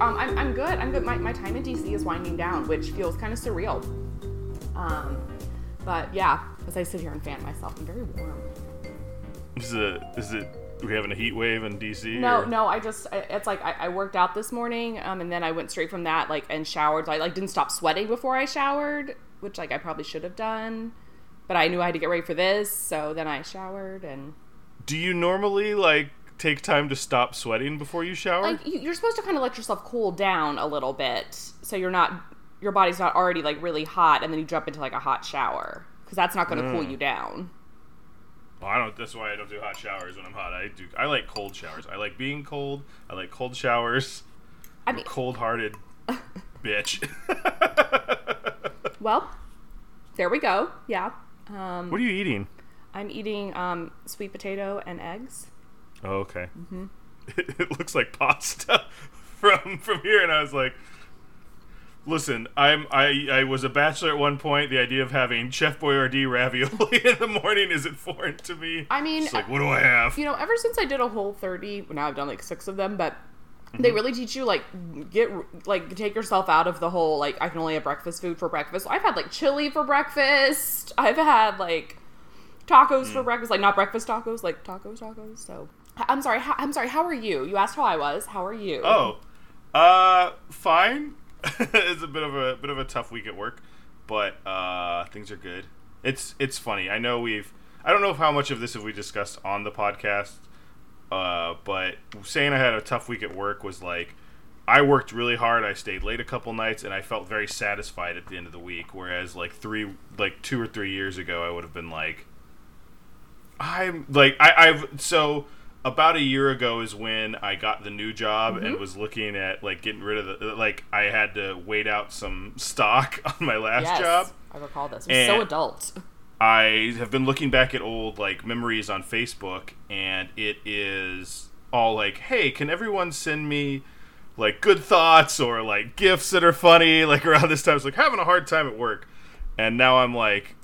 Um, I'm, I'm good. I'm good. My, my time in DC is winding down, which feels kind of surreal. Um, but yeah, as I sit here and fan myself, I'm very warm. Is it? Is it? Are we having a heat wave in DC? No, or- no. I just it's like I, I worked out this morning, um, and then I went straight from that like and showered. So I like didn't stop sweating before I showered, which like I probably should have done, but I knew I had to get ready for this, so then I showered and Do you normally like take time to stop sweating before you shower? like you- you're supposed to kind of let yourself cool down a little bit, so you're not your body's not already like really hot, and then you jump into like a hot shower because that's not going to cool you down. Well, I don't. That's why I don't do hot showers when I'm hot. I do. I like cold showers. I like being cold. I like cold showers. I mean, Cold-hearted bitch. well, there we go. Yeah. Um, what are you eating? I'm eating um, sweet potato and eggs. Oh, okay. Mm-hmm. It, it looks like pasta from from here, and I was like, "Listen, I'm I I was a bachelor at one point. The idea of having Chef Boyardee ravioli in the morning isn't foreign to me. I mean, it's like, what do I have? you know, ever since I did a whole 30, well, now I've done like six of them, but Mm-hmm. they really teach you like get like take yourself out of the whole like I can only have breakfast food for breakfast. I've had like chili for breakfast. I've had like tacos Mm. for breakfast, like not breakfast tacos, like tacos, tacos. So I'm sorry. How, I'm sorry. How are you? You asked how I was. How are you? Oh, uh, fine. it's a bit of a bit of a tough week at work, but uh, things are good. It's it's funny. I know we've. I don't know how much of this have we discussed on the podcast, uh, but saying I had a tough week at work was like. I worked really hard. I stayed late a couple nights, and I felt very satisfied at the end of the week. Whereas, like three, like two or three years ago, I would have been like, I'm like I, I've so about a year ago is when I got the new job Mm-hmm. and was looking at like getting rid of the like I had to wait out some stock on my last yes, job. I recall this. It so adult. I have been looking back at old like memories on Facebook and it is all like, "Hey, can everyone send me like good thoughts or like gifts that are funny like around this time?" It's like having a hard time at work. And now I'm like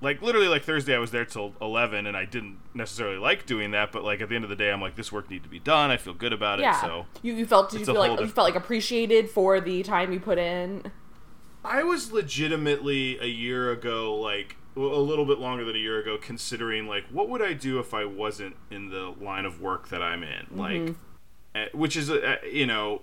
like literally like Thursday I was there till 11 and I didn't necessarily like doing that, but like at the end of the day I'm like this work needs to be done. I feel good about it. Yeah. So you, you felt did you feel like whole you felt like appreciated for the time you put in? I was legitimately a year ago, like a little bit longer than a year ago, considering like what would I do if I wasn't in the line of work that I'm in, like, uh, which is uh, you know,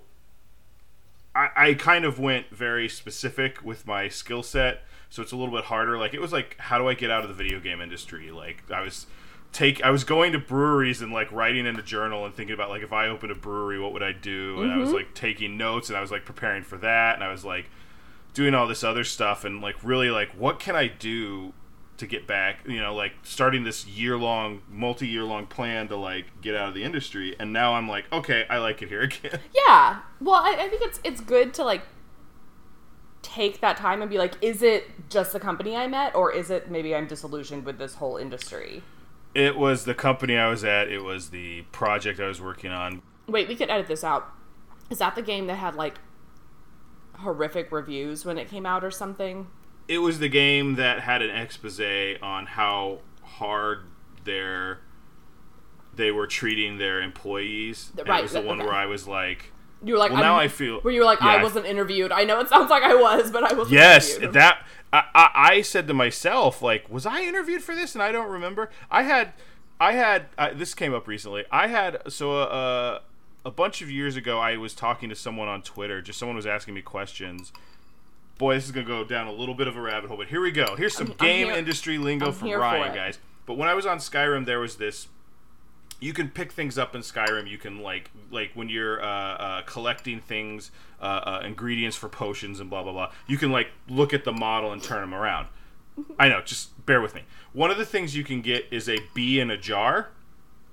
I, I kind of went very specific with my skill set, so it's a little bit harder. Like it was like, how do I get out of the video game industry? Like I was take I was going to breweries and like writing in a journal and thinking about like if I opened a brewery, what would I do? And I was mm-hmm. like taking notes and I was like preparing for that, and I was like doing all this other stuff and like really like what can I do to get back you know like starting this year long multi year long plan to like get out of the industry and now I'm like okay I like it here again Yeah. Well, I, I think it's it's good to like take that time and be like, is it just the company I met, or is it maybe I'm disillusioned with this whole industry? it was the company I was at it was the project I was working on Wait, we could edit this out. Is that the game that had like horrific reviews when it came out or something? it was the game that had an expose on how hard their they were treating their employees and Right, it was the one where I was like You were like, Well, now I'm- I feel- Where you were like, yeah, I wasn't interviewed. I know it sounds like I was, but I wasn't. Yes, interviewed. that I, I, I said to myself, like, was I interviewed for this? And I don't remember. I had, I had. Uh, this came up recently. I had so uh, a bunch of years ago. I was talking to someone on Twitter. Just someone was asking me questions. Boy, this is gonna go down a little bit of a rabbit hole, but here we go. Here's some I'm- I'm game here- industry lingo I'm from for Ryan, guys. But when I was on Skyrim, there was this you can pick things up in Skyrim. You can like like when you're uh, uh, collecting things, uh, uh, ingredients for potions and blah blah blah. You can like look at the model and turn them around. I know, just bear with me. One of the things you can get is a bee in a jar,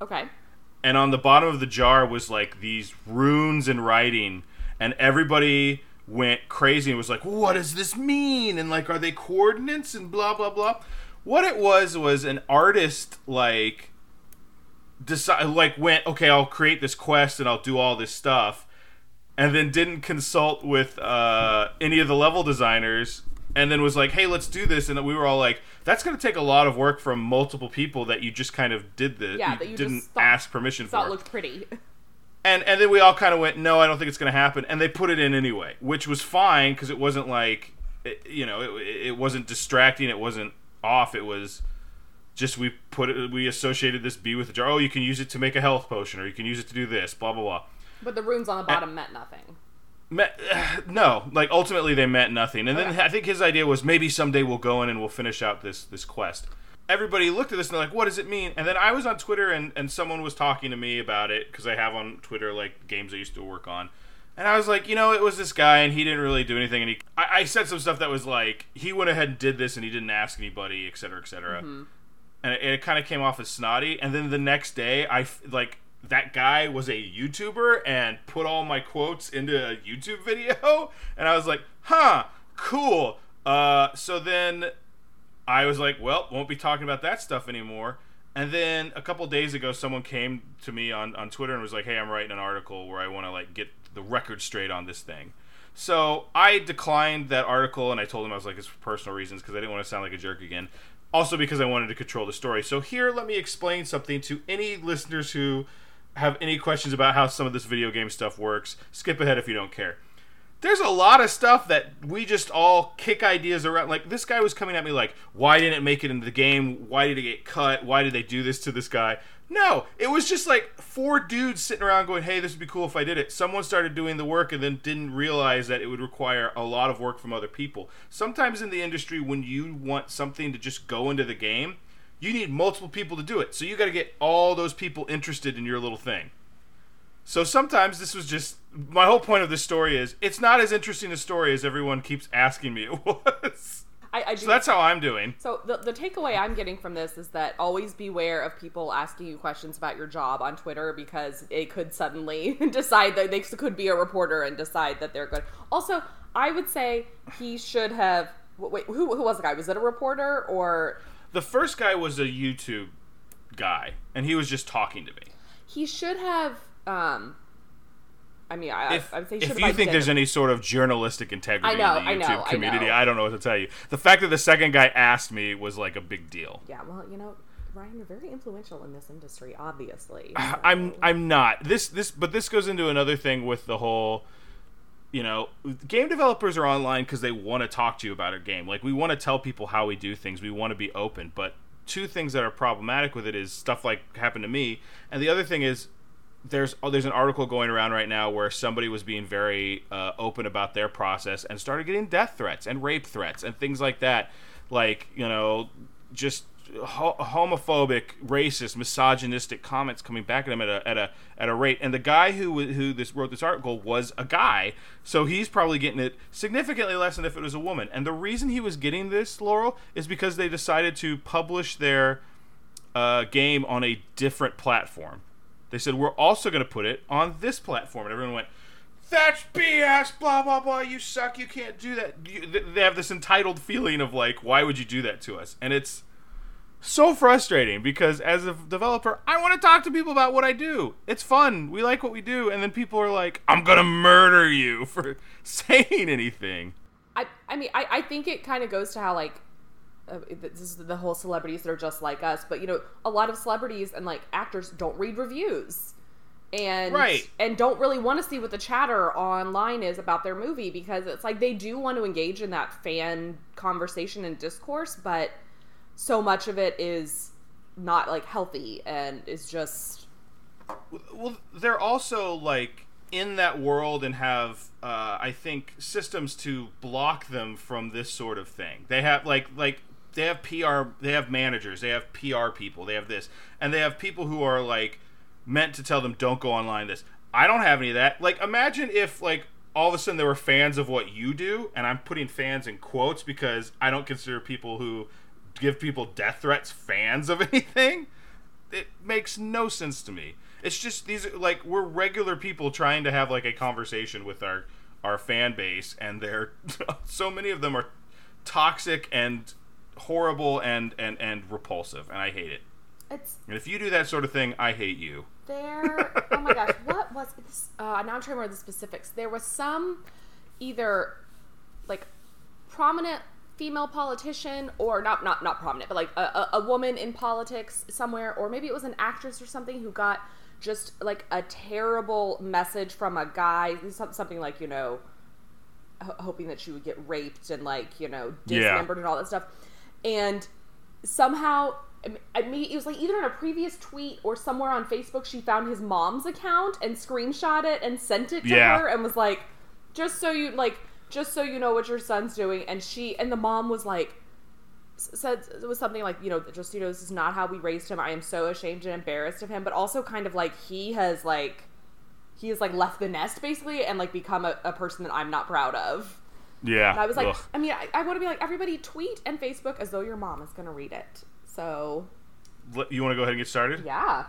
Okay. and on the bottom of the jar was like these runes and writing, and everybody went crazy and was like, "What does this mean?" And like, are they coordinates and blah blah blah. What it was was an artist like decide like went okay i'll create this quest and i'll do all this stuff and then didn't consult with uh, any of the level designers and then was like hey let's do this and we were all like that's going to take a lot of work from multiple people that you just kind of did this Yeah, you that you didn't just thought- ask permission Thought for looked pretty. and and then we all kind of went, no, I don't think it's going to happen, and they put it in anyway, which was fine because it wasn't like, it, you know, it, it wasn't distracting, it wasn't off, it was just we put it, we associated this bee with the jar. Oh, you can use it to make a health potion, or you can use it to do this, blah blah blah. But the runes on the bottom and, meant nothing. Met, no, like ultimately they meant nothing, and okay. then I think his idea was maybe someday we'll go in and we'll finish out this this quest everybody looked at this and they're like, "What does it mean?" And then I was on Twitter and and someone was talking to me about it because I have on Twitter like games I used to work on. And I was like, you know, it was this guy, and he didn't really do anything. And he, I, I said some stuff that was like, he went ahead and did this, and he didn't ask anybody, et cetera, et cetera. Mm-hmm. And it, it kind of came off as snotty. And then the next day, I like that guy was a YouTuber and put all my quotes into a YouTube video, and I was like, huh, cool. Uh, so then I was like, well, won't be talking about that stuff anymore. And then a couple days ago, someone came to me on, on Twitter and was like, hey, I'm writing an article where I want to like get the record straight on this thing. So I declined that article and I told him I was like, it's for personal reasons because I didn't want to sound like a jerk again. Also because I wanted to control the story. So here, let me explain something to any listeners who have any questions about how some of this video game stuff works. Skip ahead if you don't care there's a lot of stuff that we just all kick ideas around. Like this guy was coming at me like, why didn't it make it into the game? Why did it get cut? Why did they do this to this guy? No, it was just like four dudes sitting around going, hey, this would be cool if I did it. Someone started doing the work and then didn't realize that it would require a lot of work from other people. Sometimes in the industry, when you want something to just go into the game, you need multiple people to do it. So you got to get all those people interested in your little thing. So sometimes this was just my whole point of this story is it's not as interesting a story as everyone keeps asking me it was. I, I do, so that's how I'm doing. So the, the takeaway I'm getting from this is that always beware of people asking you questions about your job on Twitter because they could suddenly decide that they could be a reporter and decide that they're good. Also, I would say he should have. Wait, who, who was the guy? Was it a reporter or? The first guy was a YouTube guy, and he was just talking to me. He should have um, I mean, I, if, I if you think there's any sort of journalistic integrity know, in the YouTube know, community, I, I, don't know what to tell you. The fact that the second guy asked me was like a big deal. Yeah, well, you know, Ryan, you're very influential in this industry, obviously. So. I'm I'm not this this, but this goes into another thing with the whole. You know, game developers are online because they want to talk to you about a game. Like we want to tell people how we do things. We want to be open, but two things that are problematic with it is stuff like happened to me, and the other thing is there's oh, there's an article going around right now where somebody was being very uh, open about their process and started getting death threats and rape threats and things like that, like you know just ho- homophobic, racist, misogynistic comments coming back at him at a at a at a rate. And the guy who who this wrote this article was a guy, so he's probably getting it significantly less than if it was a woman. And the reason he was getting this, Laurel, is because they decided to publish their uh, game on a different platform. They said, we're also going to put it on this platform. And everyone went, that's BS, blah, blah, blah. You suck. You can't do that. You, they have this entitled feeling of like, why would you do that to us? And it's so frustrating because as a developer, I want to talk to people about what I do. It's fun. We like what we do. And then people are like, I'm going to murder you for saying anything. I, I mean, I, I think it kind of goes to how, like, uh, this is the whole celebrities that are just like us but you know a lot of celebrities and like actors don't read reviews and right. and don't really want to see what the chatter online is about their movie because it's like they do want to engage in that fan conversation and discourse but so much of it is not like healthy and is just well they're also like in that world and have uh, I think systems to block them from this sort of thing. They have like like they have PR, they have managers, they have PR people, they have this, and they have people who are like meant to tell them don't go online. This I don't have any of that. Like imagine if like all of a sudden there were fans of what you do, and I'm putting fans in quotes because I don't consider people who give people death threats fans of anything. It makes no sense to me. It's just these are like we're regular people trying to have like a conversation with our our fan base, and they're so many of them are toxic and horrible and and and repulsive, and I hate it. It's and if you do that sort of thing, I hate you. There. oh my gosh, what was this? Uh, now I'm trying to remember the specifics. There was some either like prominent female politician or not not not prominent but like a, a, woman in politics somewhere or maybe it was an actress or something who got just like a terrible message from a guy, something like, you know, hoping that she would get raped and like, you know, Yeah. dismembered and all that stuff. And somehow I mean- it was like either in a previous tweet or somewhere on Facebook, she found his mom's account and screenshot it and sent it to Yeah. her and was like, just so you like, just so you know what your son's doing. And she and the mom was like, said it was something like, you know, just you know, this is not how we raised him. I am so ashamed and embarrassed of him, but also kind of like he has like, he has like left the nest basically and like become a, a person that I'm not proud of. Yeah. And I was like, Ugh. I mean, I, I want to be like everybody tweet and Facebook as though your mom is gonna read it. So you want to go ahead and get started? yeah,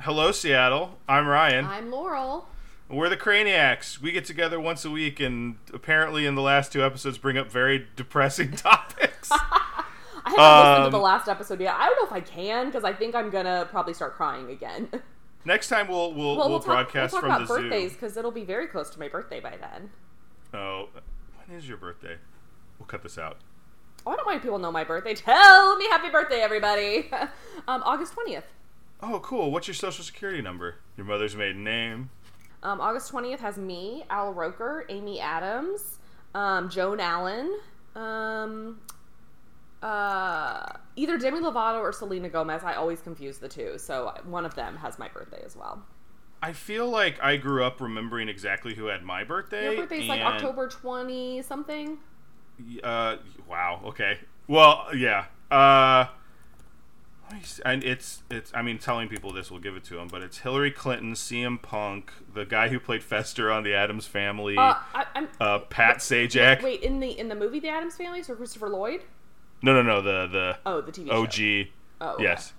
Hello, Seattle. I'm Ryan. I'm Laurel. We're the Craniacs. We get together once a week, and apparently, in the last two episodes, bring up very depressing topics. I haven't listened to Um, the last episode yet. I don't know if I can because I think I'm gonna probably start crying again. Next time, we'll we'll, well, we'll, we'll talk, we'll broadcast talk from about the birthdays zoo. because it'll be very close to my birthday by then. Oh, when is your birthday? We'll cut this out. Oh, I don't mind people know my birthday. Tell me happy birthday, everybody. um, August twentieth. Oh, cool. What's your social security number? Your mother's maiden name. Um, August 20th has me, Al Roker, Amy Adams, um, Joan Allen, um, uh, either Demi Lovato or Selena Gomez. I always confuse the two, so one of them has my birthday as well. I feel like I grew up remembering exactly who had my birthday. Your birthday's like October 20 something. Uh, wow. Okay. Well, yeah. Uh, let me see. and it's it's. I mean, telling people this will give it to them, but it's Hillary Clinton, CM Punk, the guy who played Fester on The Addams Family, Uh, I, I'm. uh, Pat Sajak. Wait, in the in the movie The Addams Family, so Christopher Lloyd. No, no, no. The the Oh, the TV show. OG. Oh, okay. Yes.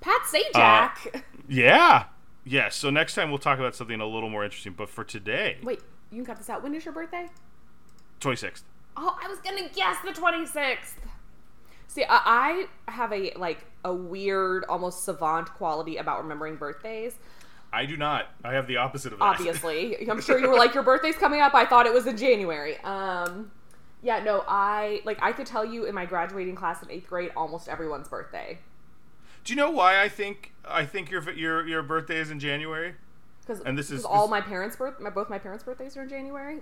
Pat Sajak. Yeah. Yes. So next time we'll talk about something a little more interesting. But for today, Wait, you can cut this out. When is your birthday? twenty sixth. Oh, I was gonna guess the twenty sixth. See, I, I have a like a weird, almost savant quality about remembering birthdays. I do not. I have the opposite of that. Obviously, I'm sure you were like, your birthday's coming up. I thought it was in January. Um, yeah, no, I like I could tell you in my graduating class in eighth grade, almost everyone's birthday. Do you know why I think I think your your your birthday is in January? Because And this is- all this- my parents' birth, my both my parents' birthdays are in January.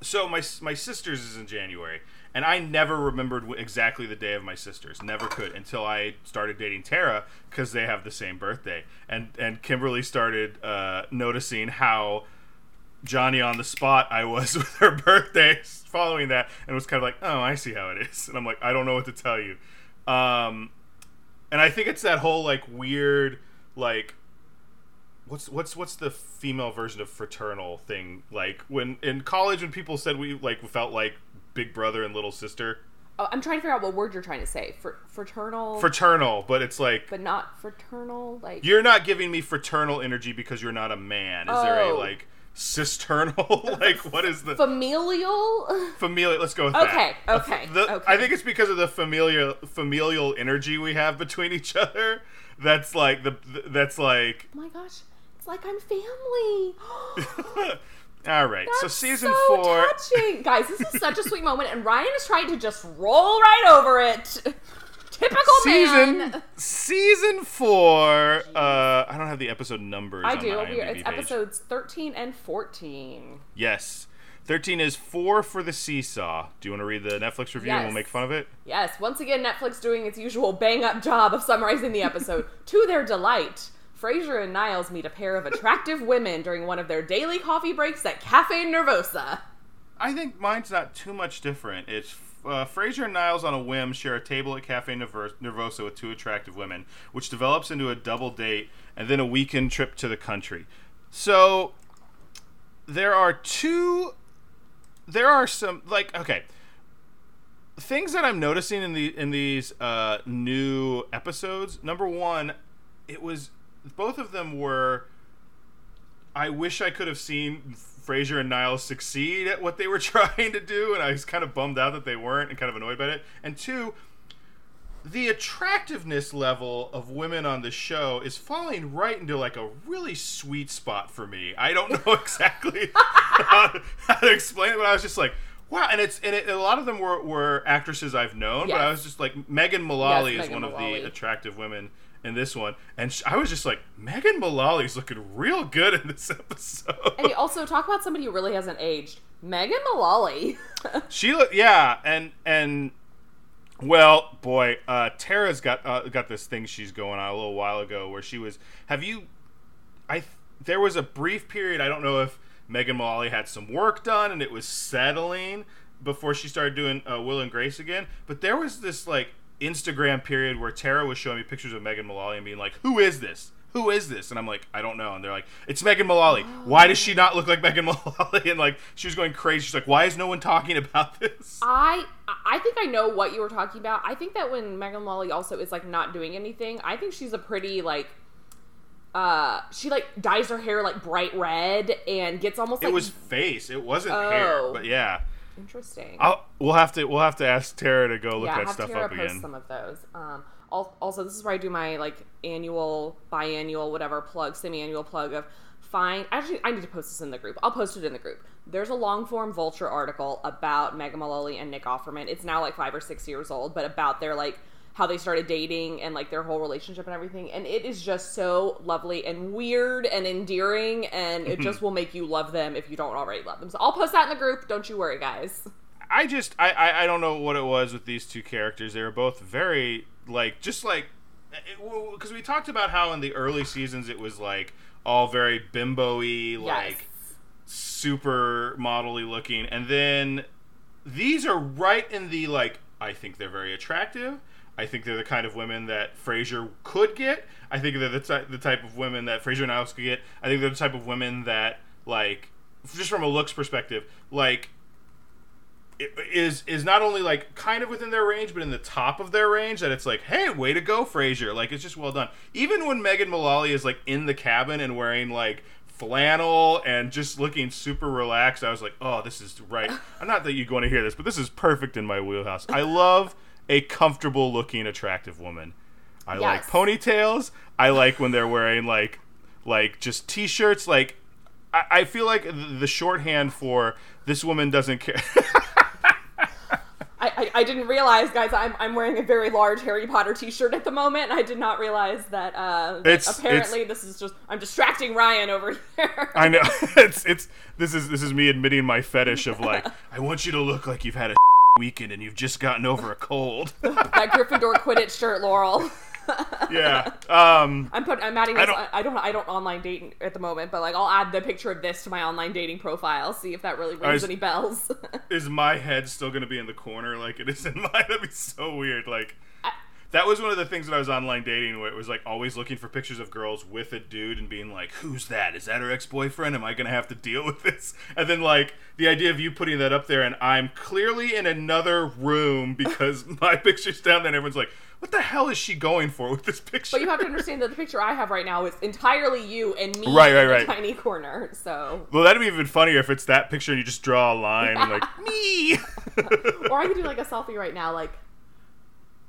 So my my sister's is in January, and I never remembered exactly the day of my sister's. Never could until I started dating Tara because they have the same birthday, and and Kimberly started uh, noticing how Johnny on the spot I was with her birthday following that, and was kind of like, oh, I see how it is, and I'm like, I don't know what to tell you, um, and I think it's that whole like weird like what's what's what's the female version of fraternal thing like when in college when people said we like felt like big brother and little sister Oh, I'm trying to figure out what word you're trying to say. Fr- fraternal, fraternal but it's like but not fraternal. Like you're not giving me fraternal energy because you're not a man is there a Oh. like cisternal like what is the familial. familial let's go with Okay, that okay, The- okay. i think it's because of the familial familial energy we have between each other that's like the that's like oh my gosh, it's like I'm family. all right so season so four touching. guys. This is such a sweet moment, and Ryan is trying to just roll right over it. Typical season man. season four. Uh, I don't have the episode numbers. I do. It's page. episodes 13 and 14. Yes, thirteen is four for the seesaw. Do you want to read the Netflix review and we'll make fun of it? Yes, once again, Netflix doing its usual bang up job of summarizing the episode. to their delight, Frasier and Niles meet a pair of attractive women during one of their daily coffee breaks at Cafe Nervosa. I think mine's not too much different. It's uh, Frasier and Niles on a whim share a table at Cafe Nerv- Nervosa with two attractive women, which develops into a double date and then a weekend trip to the country. So there are two. There are some like okay things that I'm noticing in the in these uh, new episodes. Number one, it was both of them were. I wish I could have seen Frasier and Niles succeed at what they were trying to do, and I was kind of bummed out that they weren't, and kind of annoyed by it. And two, the attractiveness level of women on the show is falling right into like a really sweet spot for me. I don't know exactly how, how to explain it, but I was just like, Wow, and it's and it, a lot of them were, were actresses I've known, but I was just like Megan Mullally Yes, is Megan one of the attractive women in this one, and sh- I was just like Megan Mullally's looking real good in this episode. And you also talk about somebody who really hasn't aged. Megan Mullally. She look, yeah, and and well, boy, uh, Tara's got uh, got this thing she's going on a little while ago where she was. Have you? I there was a brief period. I don't know if Megan Mullally had some work done and it was settling before she started doing uh, Will and Grace again. But there was this like Instagram period where Tara was showing me pictures of Megan Mullally and being like, "Who is this?" Who is this? And I'm like, I don't know. And they're like, it's Megan Mullally. Why does she not look like Megan Mullally? And like, she was going crazy. She's like, why is no one talking about this? I I think I know what you were talking about. I think that when Megan Mullally also is like not doing anything, I think she's a pretty like uh she like dyes her hair like bright red and gets almost like It was face. It wasn't hair. Oh. But yeah, interesting. I'll, we'll have to we'll have to ask Tara to go look yeah, that stuff Tara up again. some of those. Um, also, this is where I do my like annual, biannual, whatever plug, semi-annual plug of find. Actually, I need to post this in the group. I'll post it in the group. There's a long form Vulture article about Megan Mullally and Nick Offerman. It's now like five or six years old, but about their like how they started dating and like their whole relationship and everything. And it is just so lovely and weird and endearing, and Mm-hmm. it just will make you love them if you don't already love them. So I'll post that in the group. Don't you worry, guys. I just I, I I don't know what it was with these two characters. They were both very like just like because we talked about how in the early seasons it was like all very bimbo-y, like super model-y looking, and then these are right in the like I think they're very attractive. I think they're the kind of women that Frasier could get. I think they're the, ty- the type of women that Frasier and Alex could get. I think they're the type of women that like just from a looks perspective, like it is is not only like kind of within their range, but in the top of their range. That it's like, hey, way to go, Frasier! Like it's just well done. Even when Megan Mullally is like in the cabin and wearing like flannel and just looking super relaxed, I was like, oh, this is right. I'm not that you're going to hear this, but this is perfect in my wheelhouse. I love a comfortable looking, attractive woman. I like ponytails. I like when they're wearing like like just t-shirts. Like I, I feel like the shorthand for this woman doesn't care. I, I, I didn't realize, guys. I'm, I'm wearing a very large Harry Potter T-shirt at the moment. I did not realize that. Uh, that apparently this is just I'm distracting Ryan over here. I know it's it's this is this is me admitting my fetish of like I want you to look like you've had a weekend and you've just gotten over a cold. that Gryffindor Quidditch shirt, Laurel. yeah. Um. I'm put. I'm adding. I don't- I, I don't. I don't online date at the moment, but like I'll add the picture of this to my online dating profile. See if that really rings any bells. is my head still going to be in the corner like it is in mine? That'd be so weird. Like, that was one of the things that I was online dating where it was like always looking for pictures of girls with a dude and being like, who's that? Is that her ex boyfriend? Am I going to have to deal with this? And then, like, the idea of you putting that up there and I'm clearly in another room because my picture's down there and everyone's like, what the hell is she going for with this picture? but you have to understand that the picture I have right now is entirely you and me Right, right, in a right. tiny corner. So, well, that'd be even funnier if it's that picture and you just draw a line and like, me! or I could do like a selfie right now, like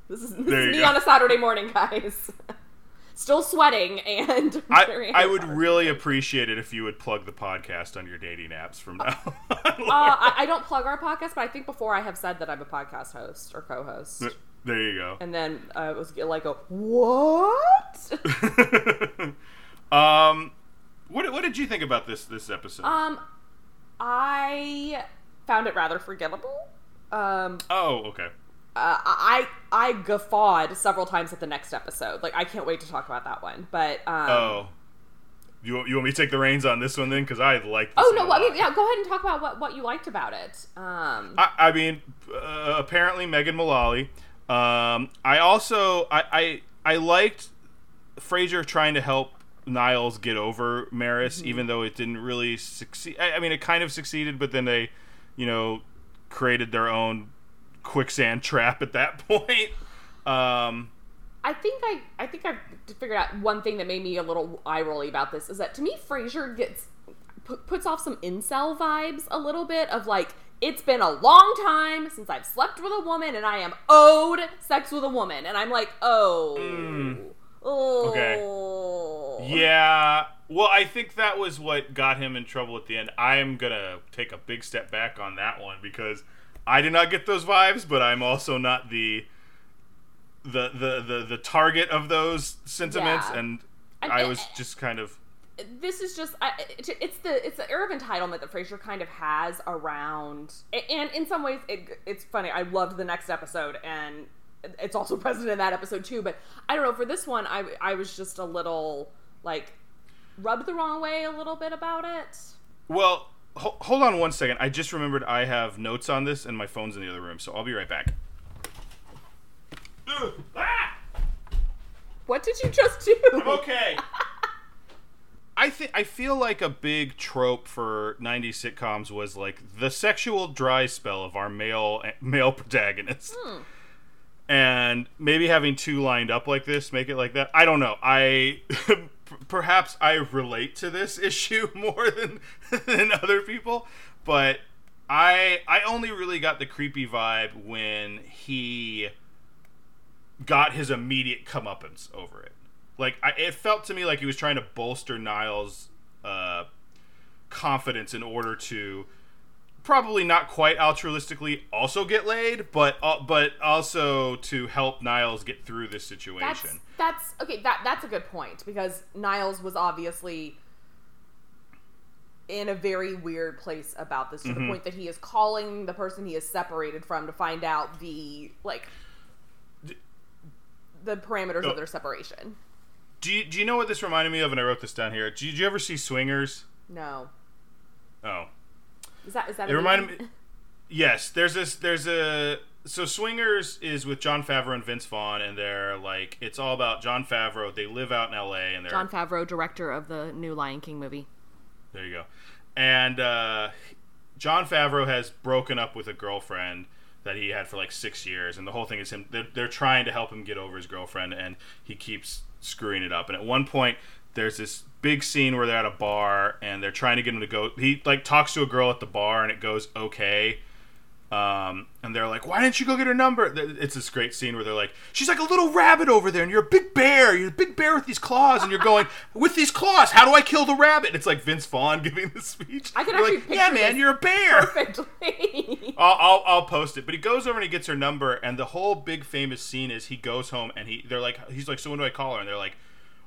this is, this There is me go. on a Saturday morning, guys. Still sweating and I, I would really appreciate it if you would plug the podcast on your dating apps from now on. Uh, I, I don't plug our podcast, but I think before I have said that I'm a podcast host or co-host, there you go. and then uh, it was like a what? um, what, what did you think about this this episode? um, I found it rather forgettable. Um, oh, okay. Uh, I I guffawed several times at the next episode. Like I can't wait to talk about that one. But um, Oh, you want- you want me to take the reins on this one then? Because I like. This oh no, well, I mean, yeah, go ahead and talk about what what you liked about it. Um, I, I mean, uh, apparently Megan Mullally. Um, I also I, I I liked Frasier trying to help Niles get over Maris, Mm-hmm. even though it didn't really succeed. I, I mean, it kind of succeeded, but then they, you know, created their own quicksand trap at that point. Um, I think I I think I've figured out one thing that made me a little eye rolly about this is that to me Frasier gets pu- puts off some incel vibes a little bit of like it's been a long time since I've slept with a woman and I am owed sex with a woman and I'm like oh Mm. oh Okay. yeah. Well, I think that was what got him in trouble at the end. I am gonna take a big step back on that one because I did not get those vibes, but I'm also not the the the the, the target of those sentiments, Yeah. and And- I was just kind of this is just I, it's the it's the air of entitlement that Frasier kind of has around, and in some ways it, it's funny. I loved the next episode, and it's also present in that episode too. But I don't know for this one, I I was just a little like rubbed the wrong way a little bit about it. well. Ho- hold on one second. I just remembered I have notes on this, and my phone's in the other room, so I'll be right back. Ah! What did you just do? I'm okay. I think I feel like a big trope for '90s sitcoms was like the sexual dry spell of our male male protagonist, and maybe having two lined up like this make it like that. I don't know. I perhaps I relate to this issue more than than other people, but I I only really got the creepy vibe when he got his immediate comeuppance over it. Like I, it felt to me like he was trying to bolster Niles' uh, confidence in order to probably not quite altruistically also get laid, but uh, but also to help Niles get through this situation. That's that's okay. That that's a good point because Niles was obviously in a very weird place about this to Mm-hmm. the point that he is calling the person he is separated from to find out the like the parameters Oh. of their separation. Do you, do you know what this reminded me of? And I wrote this down here. Did you ever see Swingers? No, Oh, is that is that? It a reminded me. Yes, there's this. There's a. So Swingers is with Jon Favreau and Vince Vaughn, and they're like it's all about Jon Favreau. They live out in L.A. and they're Jon Favreau, director of the new Lion King movie. There you go. And uh, Jon Favreau has broken up with a girlfriend that he had for like six years, and the whole thing is him. They're, they're trying to help him get over his girlfriend, and he keeps screwing it up. And at one point, there's this big scene where they're at a bar, and they're trying to get him to go. He like talks to a girl at the bar, and it goes okay. Um, and they're like, "Why didn't you go get her number?" It's this great scene where they're like, "She's like a little rabbit over there, and you're a big bear. You're a big bear with these claws, and you're going with these claws. How do I kill the rabbit?" And it's like Vince Vaughn giving the speech. I can They're actually like, picture "Yeah, man, you're a bear." Perfectly. I'll, I'll, I'll post it. But he goes over and he gets her number, and the whole big famous scene is he goes home and he they're like he's like, so when do I call her? And they're like,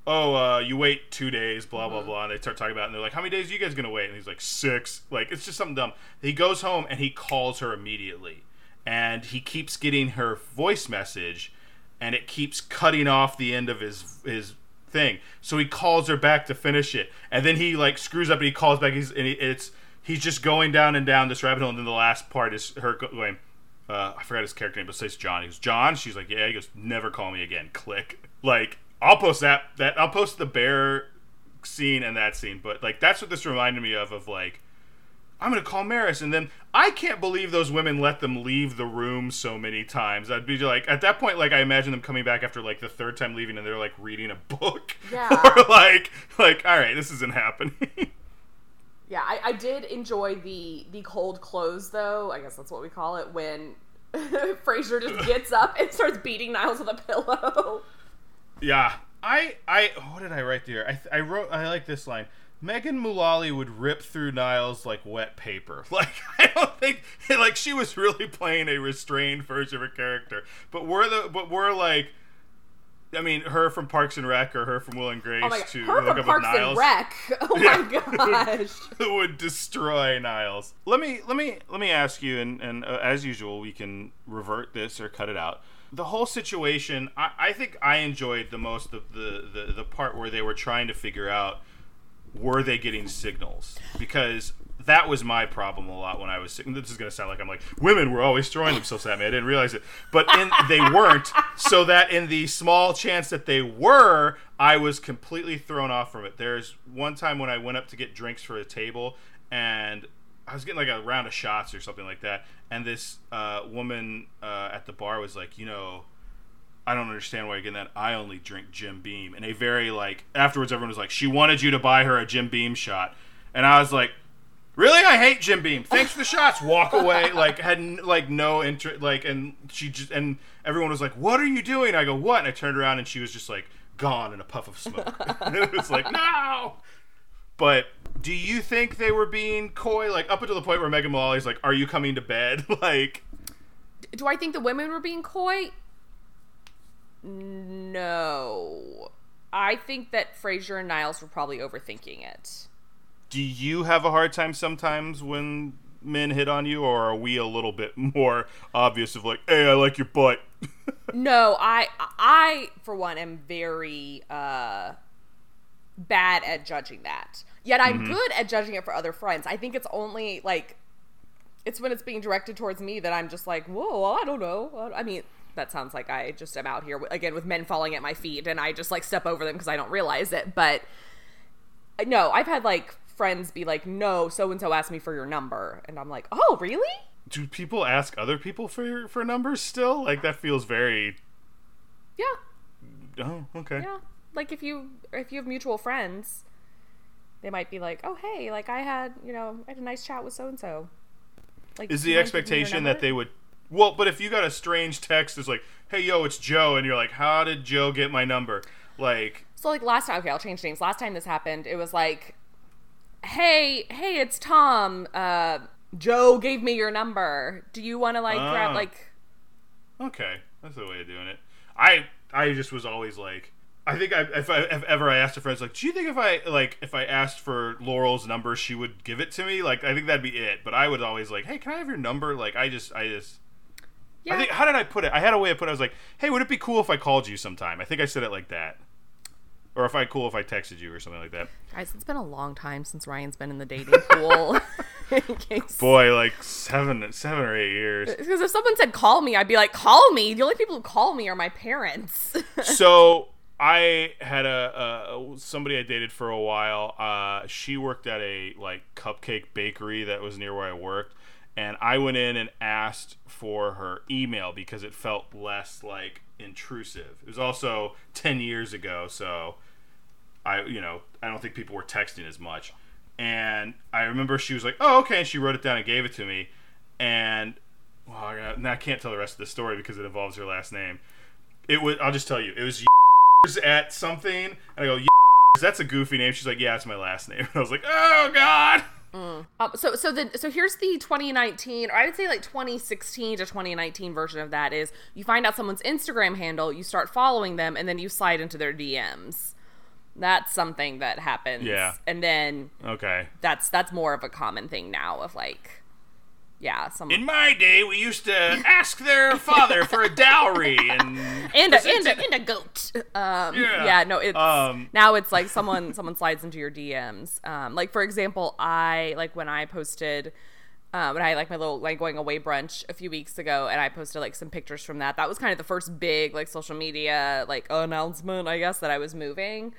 oh, uh, you wait two days, blah blah blah. And they start talking about, it, and they're like, how many days are you guys gonna wait? And he's like, six. Like it's just something dumb. He goes home and he calls her immediately, and he keeps getting her voice message, and it keeps cutting off the end of his his thing. So he calls her back to finish it, and then he like screws up and he calls back. He's and he, it's he's just going down and down this rabbit hole, and then the last part is her going. Uh, I forgot his character name, but says John. He goes, John. She's like, yeah. He goes, never call me again. Click. Like, I'll post that. That I'll post the bear scene and that scene. But like, that's what this reminded me of. Of like, I'm gonna call Maris, and then I can't believe those women let them leave the room so many times. I'd be like, at that point, like I imagine them coming back after like the third time leaving, and they're like reading a book, Yeah. or like, like, all right, this isn't happening. Yeah, I, I did enjoy the the cold close though. I guess that's what we call it when Frasier just gets up and starts beating Niles with a pillow. Yeah, I, I, what did I write there? I, th- I wrote, I like this line. Megan Mullally would rip through Niles like wet paper. Like I don't think, like she was really playing a restrained version of her character. But we're the, but we're like, I mean, her from Parks and Rec or her from Will and Grace Oh to her look from up Parks Niles. and Rec. Oh Yeah. my gosh. would destroy Niles. Let me let me let me ask you, and and uh, as usual, we can revert this or cut it out. The whole situation, I, I think I enjoyed the most of the, the the part where they were trying to figure out were they getting signals because that was my problem a lot when I was sick. This is going to sound like I'm like women were always throwing themselves at me. I didn't realize it, but in, they weren't. So that in the small chance that they were, I was completely thrown off from it. There's one time when I went up to get drinks for a table, and I was getting like a round of shots or something like that, and this uh, woman uh, at the bar was like, you know. I don't understand why you're getting that. I only drink Jim Beam. And a very like afterwards everyone was like, She wanted you to buy her a Jim Beam shot. And I was like, Really? I hate Jim Beam. Thanks for the shots. Walk away. Like had like no interest like and she just and everyone was like, What are you doing? I go, What? And I turned around and she was just like gone in a puff of smoke. and it was like, No but do you think they were being coy? Like up until the point where Megan Mullally's like, "Are you coming to bed?" like, do I think the women were being coy? No. I think that Frasier and Niles were probably overthinking it. Do you have a hard time sometimes when men hit on you, or are we a little bit more obvious of like, "Hey, I like your butt"? no, I, I for one am very uh, bad at judging that. Yet I'm mm-hmm. good at judging it for other friends. I think it's only like it's when it's being directed towards me that I'm just like, whoa, I don't know. I mean, that sounds like I just am out here again with men falling at my feet and I just like step over them because I don't realize it. But no, I've had like friends be like, no, so and so asked me for your number. And I'm like, oh, really? Do people ask other people for for numbers still? Like that feels very. Yeah. Oh, okay. Yeah, like if you if you have mutual friends, they might be like, oh, hey, like I had you know I had a nice chat with so and so. Like, is the expectation that they would well, but if you got a strange text it's like, "Hey, yo, it's Joe," and you're like, "How did Joe get my number?" Like, so like last time, okay, I'll change names. Last time this happened, it was like, "Hey, hey, it's Tom. Uh, Joe gave me your number. Do you want to like uh, grab ah. like?" Okay, that's the way of doing it. I I just was always like, I think I, if, I, if ever I asked a friend, like, do you think if I like if I asked for Laurel's number, she would give it to me? Like, I think that'd be it. But I would always like, hey, can I have your number? Like, I just, I just, yeah. I think how did I put it? I had a way of put it. I was like, "Hey, would it be cool if I called you sometime?" I think I said it like that. Or if I cool if I texted you or something like that. Guys, it's been a long time since Ryan's been in the dating pool. Boy, like seven, seven or eight years. Because if someone said call me, I'd be like, call me. The only people who call me are my parents. so I had a, a, somebody I dated for a while. Uh, she worked at a like cupcake bakery that was near where I worked, and I went in and asked for her email because it felt less like intrusive. It was also 10 years ago, so I you know, I don't think people were texting as much. And I remember she was like, "Oh, okay," and she wrote it down and gave it to me. And well, I, I can't tell the rest of the story because it involves her last name. It was I'll just tell you. It was at something, and I go, yeah, "That's a goofy name." She's like, "Yeah, it's my last name." And I was like, "Oh god." Mm. Um, so so the so here's the 2019 or I would say like 2016 to 2019 version of that is you find out someone's Instagram handle, you start following them, and then you slide into their DMs. That's something that happens. Yeah. And then okay, that's that's more of a common thing now of like yeah. Some... In my day, we used to ask their father for a dowry and and a, and, a, and a goat. Um, yeah. yeah, no, it's um, now it's like someone someone slides into your DMs. Um, like for example, I like when I posted. Um, when I like my little like going away brunch a few weeks ago, and I posted like some pictures from that. That was kind of the first big like social media like announcement, I guess, that I was moving.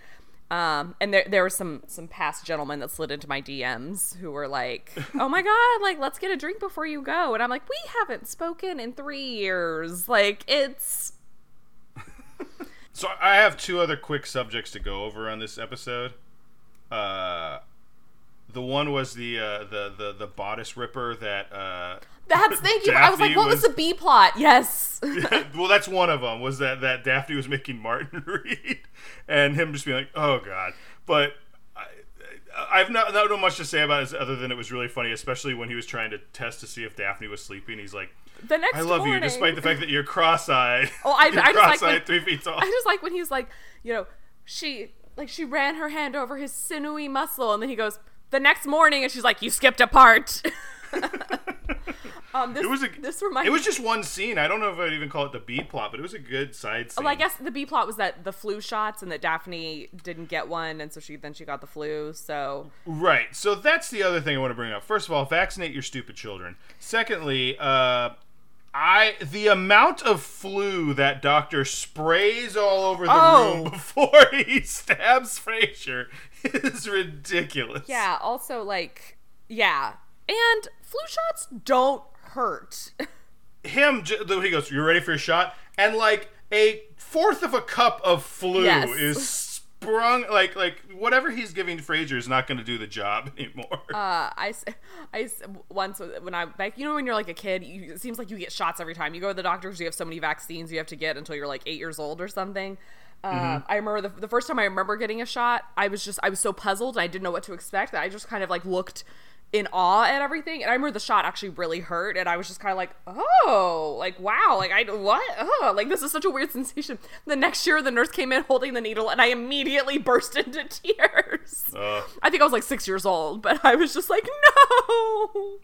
Um, and there there were some some past gentlemen that slid into my DMs who were like, "Oh my god, like let's get a drink before you go." And I'm like, "We haven't spoken in 3 years." Like it's So I have two other quick subjects to go over on this episode. Uh the one was the uh, the the the bodice ripper that uh that's thank you. I was like, what was, was the B plot? Yes. yeah, well, that's one of them. Was that that Daphne was making Martin read, and him just being like, "Oh God," but. I, I've not, not much to say about it other than it was really funny, especially when he was trying to test to see if Daphne was sleeping. He's like, "The next I love morning. you, despite the fact that you're cross-eyed. Oh, I, I cross-eyed, like when, three feet tall. I just like when he's like, you know, she like she ran her hand over his sinewy muscle, and then he goes, "The next morning," and she's like, "You skipped a part." Um, this, it was a, this reminds It was just one scene. I don't know if I'd even call it the B plot, but it was a good side scene. Well, I guess the B plot was that the flu shots and that Daphne didn't get one, and so she then she got the flu. So right. So that's the other thing I want to bring up. First of all, vaccinate your stupid children. Secondly, uh, I the amount of flu that doctor sprays all over the oh. room before he stabs Frasier is ridiculous. Yeah. Also, like, yeah, and flu shots don't hurt. Him, he goes, "You ready for a shot?" And like a fourth of a cup of flu yes. is sprung like like whatever he's giving Frasier is not going to do the job anymore. Uh, I, I once when I like you know when you're like a kid, you, it seems like you get shots every time you go to the doctor because you have so many vaccines you have to get until you're like eight years old or something. Uh, I remember the, the first time I remember getting a shot, I was just I was so puzzled and I didn't know what to expect that I just kind of like looked in awe at everything. And I remember the shot actually really hurt, and I was just kind of like, oh, like wow, like I what? Oh, like this is such a weird sensation. The next year, the nurse came in holding the needle, and I immediately burst into tears. Uh, I think I was like six years old, but I was just like, no.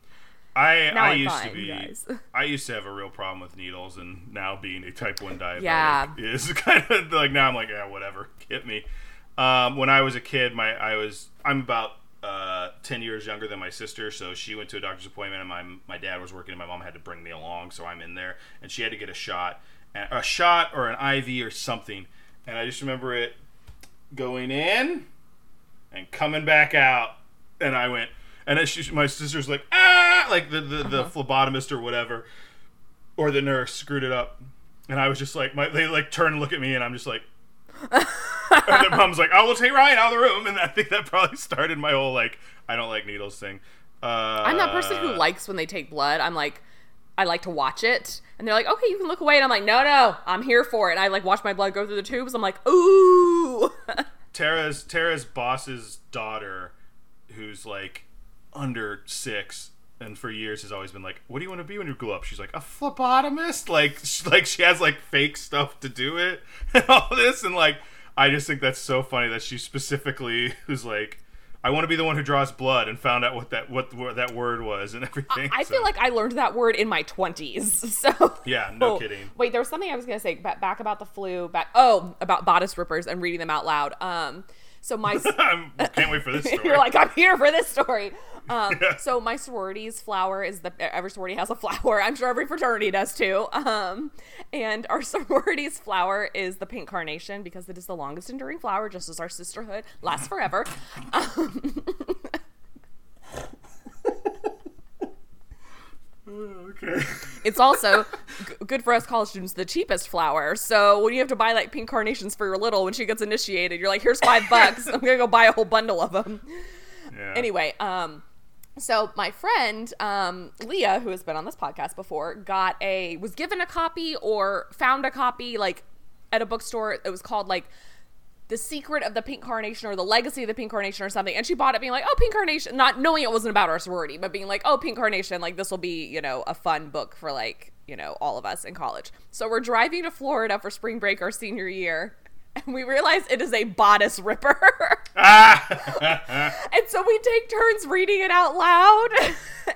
I Now I I'm used fine, to be guys. I used to have a real problem with needles, and now being a type one diabetic Yeah. is kind of like now I'm like yeah whatever hit me. Um, when I was a kid, my I was I'm about uh, ten years younger than my sister, so she went to a doctor's appointment, and my my dad was working, and my mom had to bring me along, so I'm in there, and she had to get a shot, and- a shot or an IV or something, and I just remember it going in and coming back out, and I went, and she, my sister's like, ah, like the the, the phlebotomist or whatever, or the nurse screwed it up, and I was just like, my they like turn and look at me, and I'm just like, and then mom's like, oh, we'll take Ryan out of the room, and I think that probably started my whole like, I don't like needles thing. Uh, I'm that person who likes when they take blood. I'm like, I like to watch it, and they're like, okay, you can look away, and I'm like, no, no, I'm here for it. And I like watch my blood go through the tubes. I'm like, ooh. Tara's Tara's boss's daughter, who's like under six, and for years has always been like, "What do you want to be when you grow up?" She's like, "A phlebotomist." Like, sh- like she has like fake stuff to do it and all this, and like, I just think that's so funny that she specifically was like, "I want to be the one who draws blood," and found out what that what, what that word was and everything. I So, feel like I learned that word in my 20s. So Yeah, no kidding. Wait, there was something I was gonna say ba- back about the flu. Back oh, about bodice rippers and reading them out loud. Um, so my I can't wait for this story. You're like, I'm here for this story. Um, Yeah. So my sorority's flower is the every sorority has a flower. I'm sure every fraternity does too. Um, and our sorority's flower is the pink carnation because it is the longest enduring flower, just as our sisterhood lasts forever. Um, okay. it's also g- good for us college students, the cheapest flower. So when you have to buy like pink carnations for your little when she gets initiated, you're like, here's five bucks. I'm gonna go buy a whole bundle of them. Yeah. anyway, um, so my friend um, Leah, who has been on this podcast before, got a was given a copy or found a copy like at a bookstore. It was called like the secret of the pink carnation or the legacy of the pink carnation or something. And she bought it being like oh pink carnation not knowing it wasn't about our sorority but being like oh pink carnation like this will be you know a fun book for like you know all of us in college. So we're driving to florida for spring break our senior year and we realize it is a bodice ripper Ah! And so we take turns reading it out loud.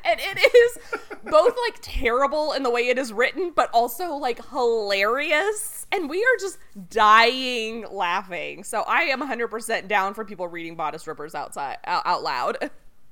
and it is both like terrible in the way it is written, but also like hilarious. And we are just dying laughing. So I am 100% down for people reading Bodice Rippers outside out, out loud.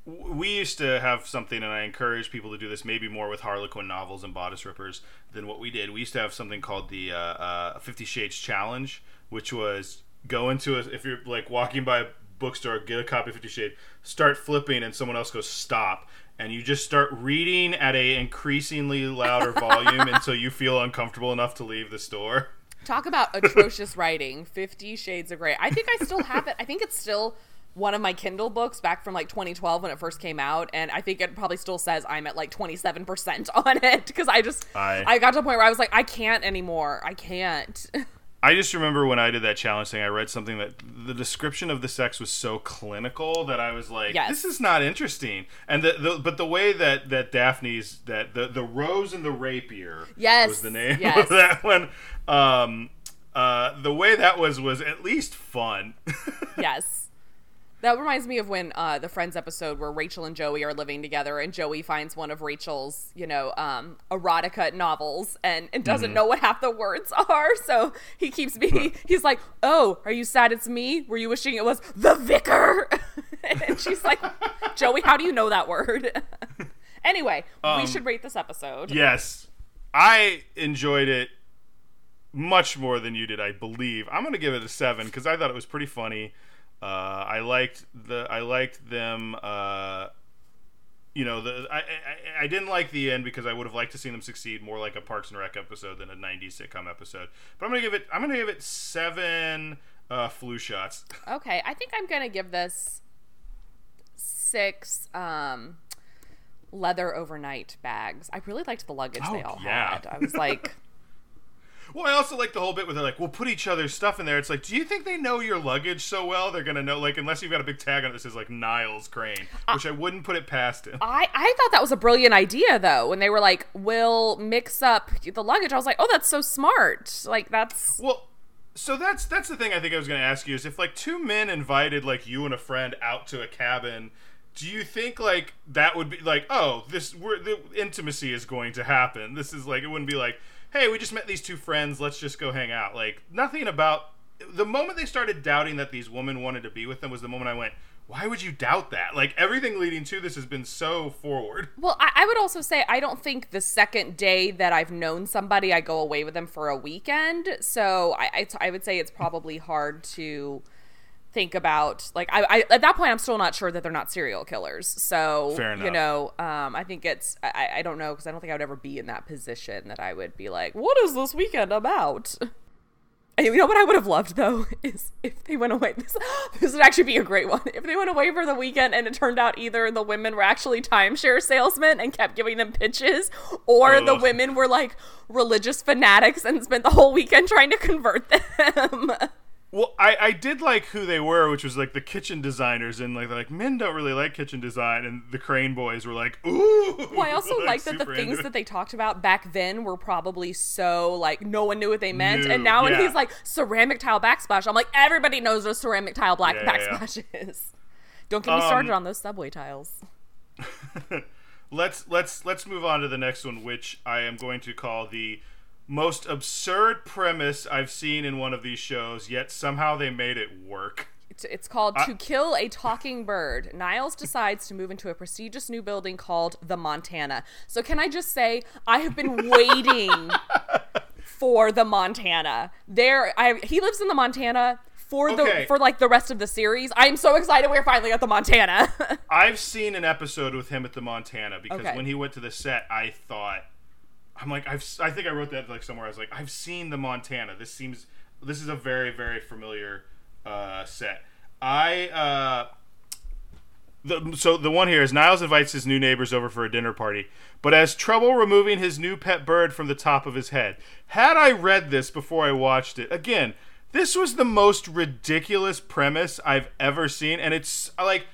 We used to have something, and I encourage people to do this maybe more with Harlequin novels and bodice rippers than what we did. We used to have something called the uh, uh, Fifty Shades Challenge, which was go into a, if you're like walking by a bookstore, get a copy of Fifty Shades, start flipping, and someone else goes stop. And you just start reading at a increasingly louder volume until you feel uncomfortable enough to leave the store. Talk about atrocious writing 50 Shades of Grey. I think I still have it. I think it's still one of my Kindle books back from like 2012 when it first came out. And I think it probably still says I'm at like 27% on it because I just, I- I got to a point where I was like, I can't anymore. I can't. I just remember when I did that challenge thing, I read something that the description of the sex was so clinical that I was like, Yes. "This is not interesting." And the, the but the way that that Daphne's that the the rose and the rapier Yes, was the name yes. of that one. Um, uh, the way that was was at least fun. yes. That reminds me of when uh, the Friends episode where Rachel and Joey are living together, and Joey finds one of Rachel's, you know, um, erotica novels, and, and doesn't know what half the words are. So he keeps me. he's like, "Oh, are you sad it's me? Were you wishing it was the vicar?" and she's like, "Joey, how do you know that word?" anyway, we should rate this episode. yes, I enjoyed it much more than you did, I believe. I'm gonna give it a seven because I thought it was pretty funny. Uh, I liked the I liked them. Uh, you know, the I, I I didn't like the end because I would have liked to see them succeed more like a Parks and Rec episode than a '90s sitcom episode. But I'm gonna give it I'm gonna give it seven uh, flu shots. Okay, I think I'm gonna give this six um, leather overnight bags. I really liked the luggage they Oh, all yeah. had. I was like, Well, I also like the whole bit where they're like, "We'll put each other's stuff in there." It's like, do you think they know your luggage so well? They're gonna know, like, unless you've got a big tag on it that says like Niles Crane, uh, which I wouldn't put it past him. I, I thought that was a brilliant idea though when they were like we'll mix up the luggage i was like oh that's so smart like that's Well, so that's that's the thing I think I was going to ask you is if like two men invited like you and a friend out to a cabin, do you think like that would be like oh this we're, the intimacy is going to happen? This is like it wouldn't be like hey we just met these two friends let's just go hang out. Like nothing about the moment they started doubting that these women wanted to be with them was the moment I went why would you doubt that? Like everything leading to this has been so forward. Well I, I would also say i don't think the second day that i've known somebody i go away with them for a weekend. So i, I, I would say it's probably hard to think about like I, I at that point i'm still not sure that they're not serial killers so you know um i think it's i, I don't know because i don't think i would ever be in that position that i would be like what is this weekend about And you know what I would have loved though is if they went away. This, this would actually be a great one. If they went away for the weekend and it turned out either the women were actually timeshare salesmen and kept giving them pitches, or the women were like religious fanatics and spent the whole weekend trying to convert them. Well, I, I did like who they were, which was like the kitchen designers, and like like men don't really like kitchen design, and the Crane boys were like, ooh. Well, I also like that the things that they talked about back then were probably so like no one knew what they meant, New, and now when yeah. he's like ceramic tile backsplash, I'm like everybody knows what ceramic tile black Yeah, yeah, yeah. is. Don't get me started Um, on those subway tiles. let's let's let's move on to the next one, which I am going to call the most absurd premise I've seen in one of these shows. Yet somehow they made it work. It's, it's called To Kill a Talking Bird. Niles decides to move into a prestigious new building called the Montana. So, can I just say, I have been waiting for the Montana. There, I he lives in the Montana for Okay. the for like the rest of the series. I am so excited we're finally at the Montana. I've seen an episode with him at the Montana because Okay. when he went to the set, I thought, I'm like, I've, I think I wrote that like somewhere. I was like, I've seen the Montana. This seems, this is a very, very familiar uh, set. I, uh, the, so the one here is Niles invites his new neighbors over for a dinner party, but has trouble removing his new pet bird from the top of his head. Had I read this before I watched it, again, this was the most ridiculous premise I've ever seen, and it's like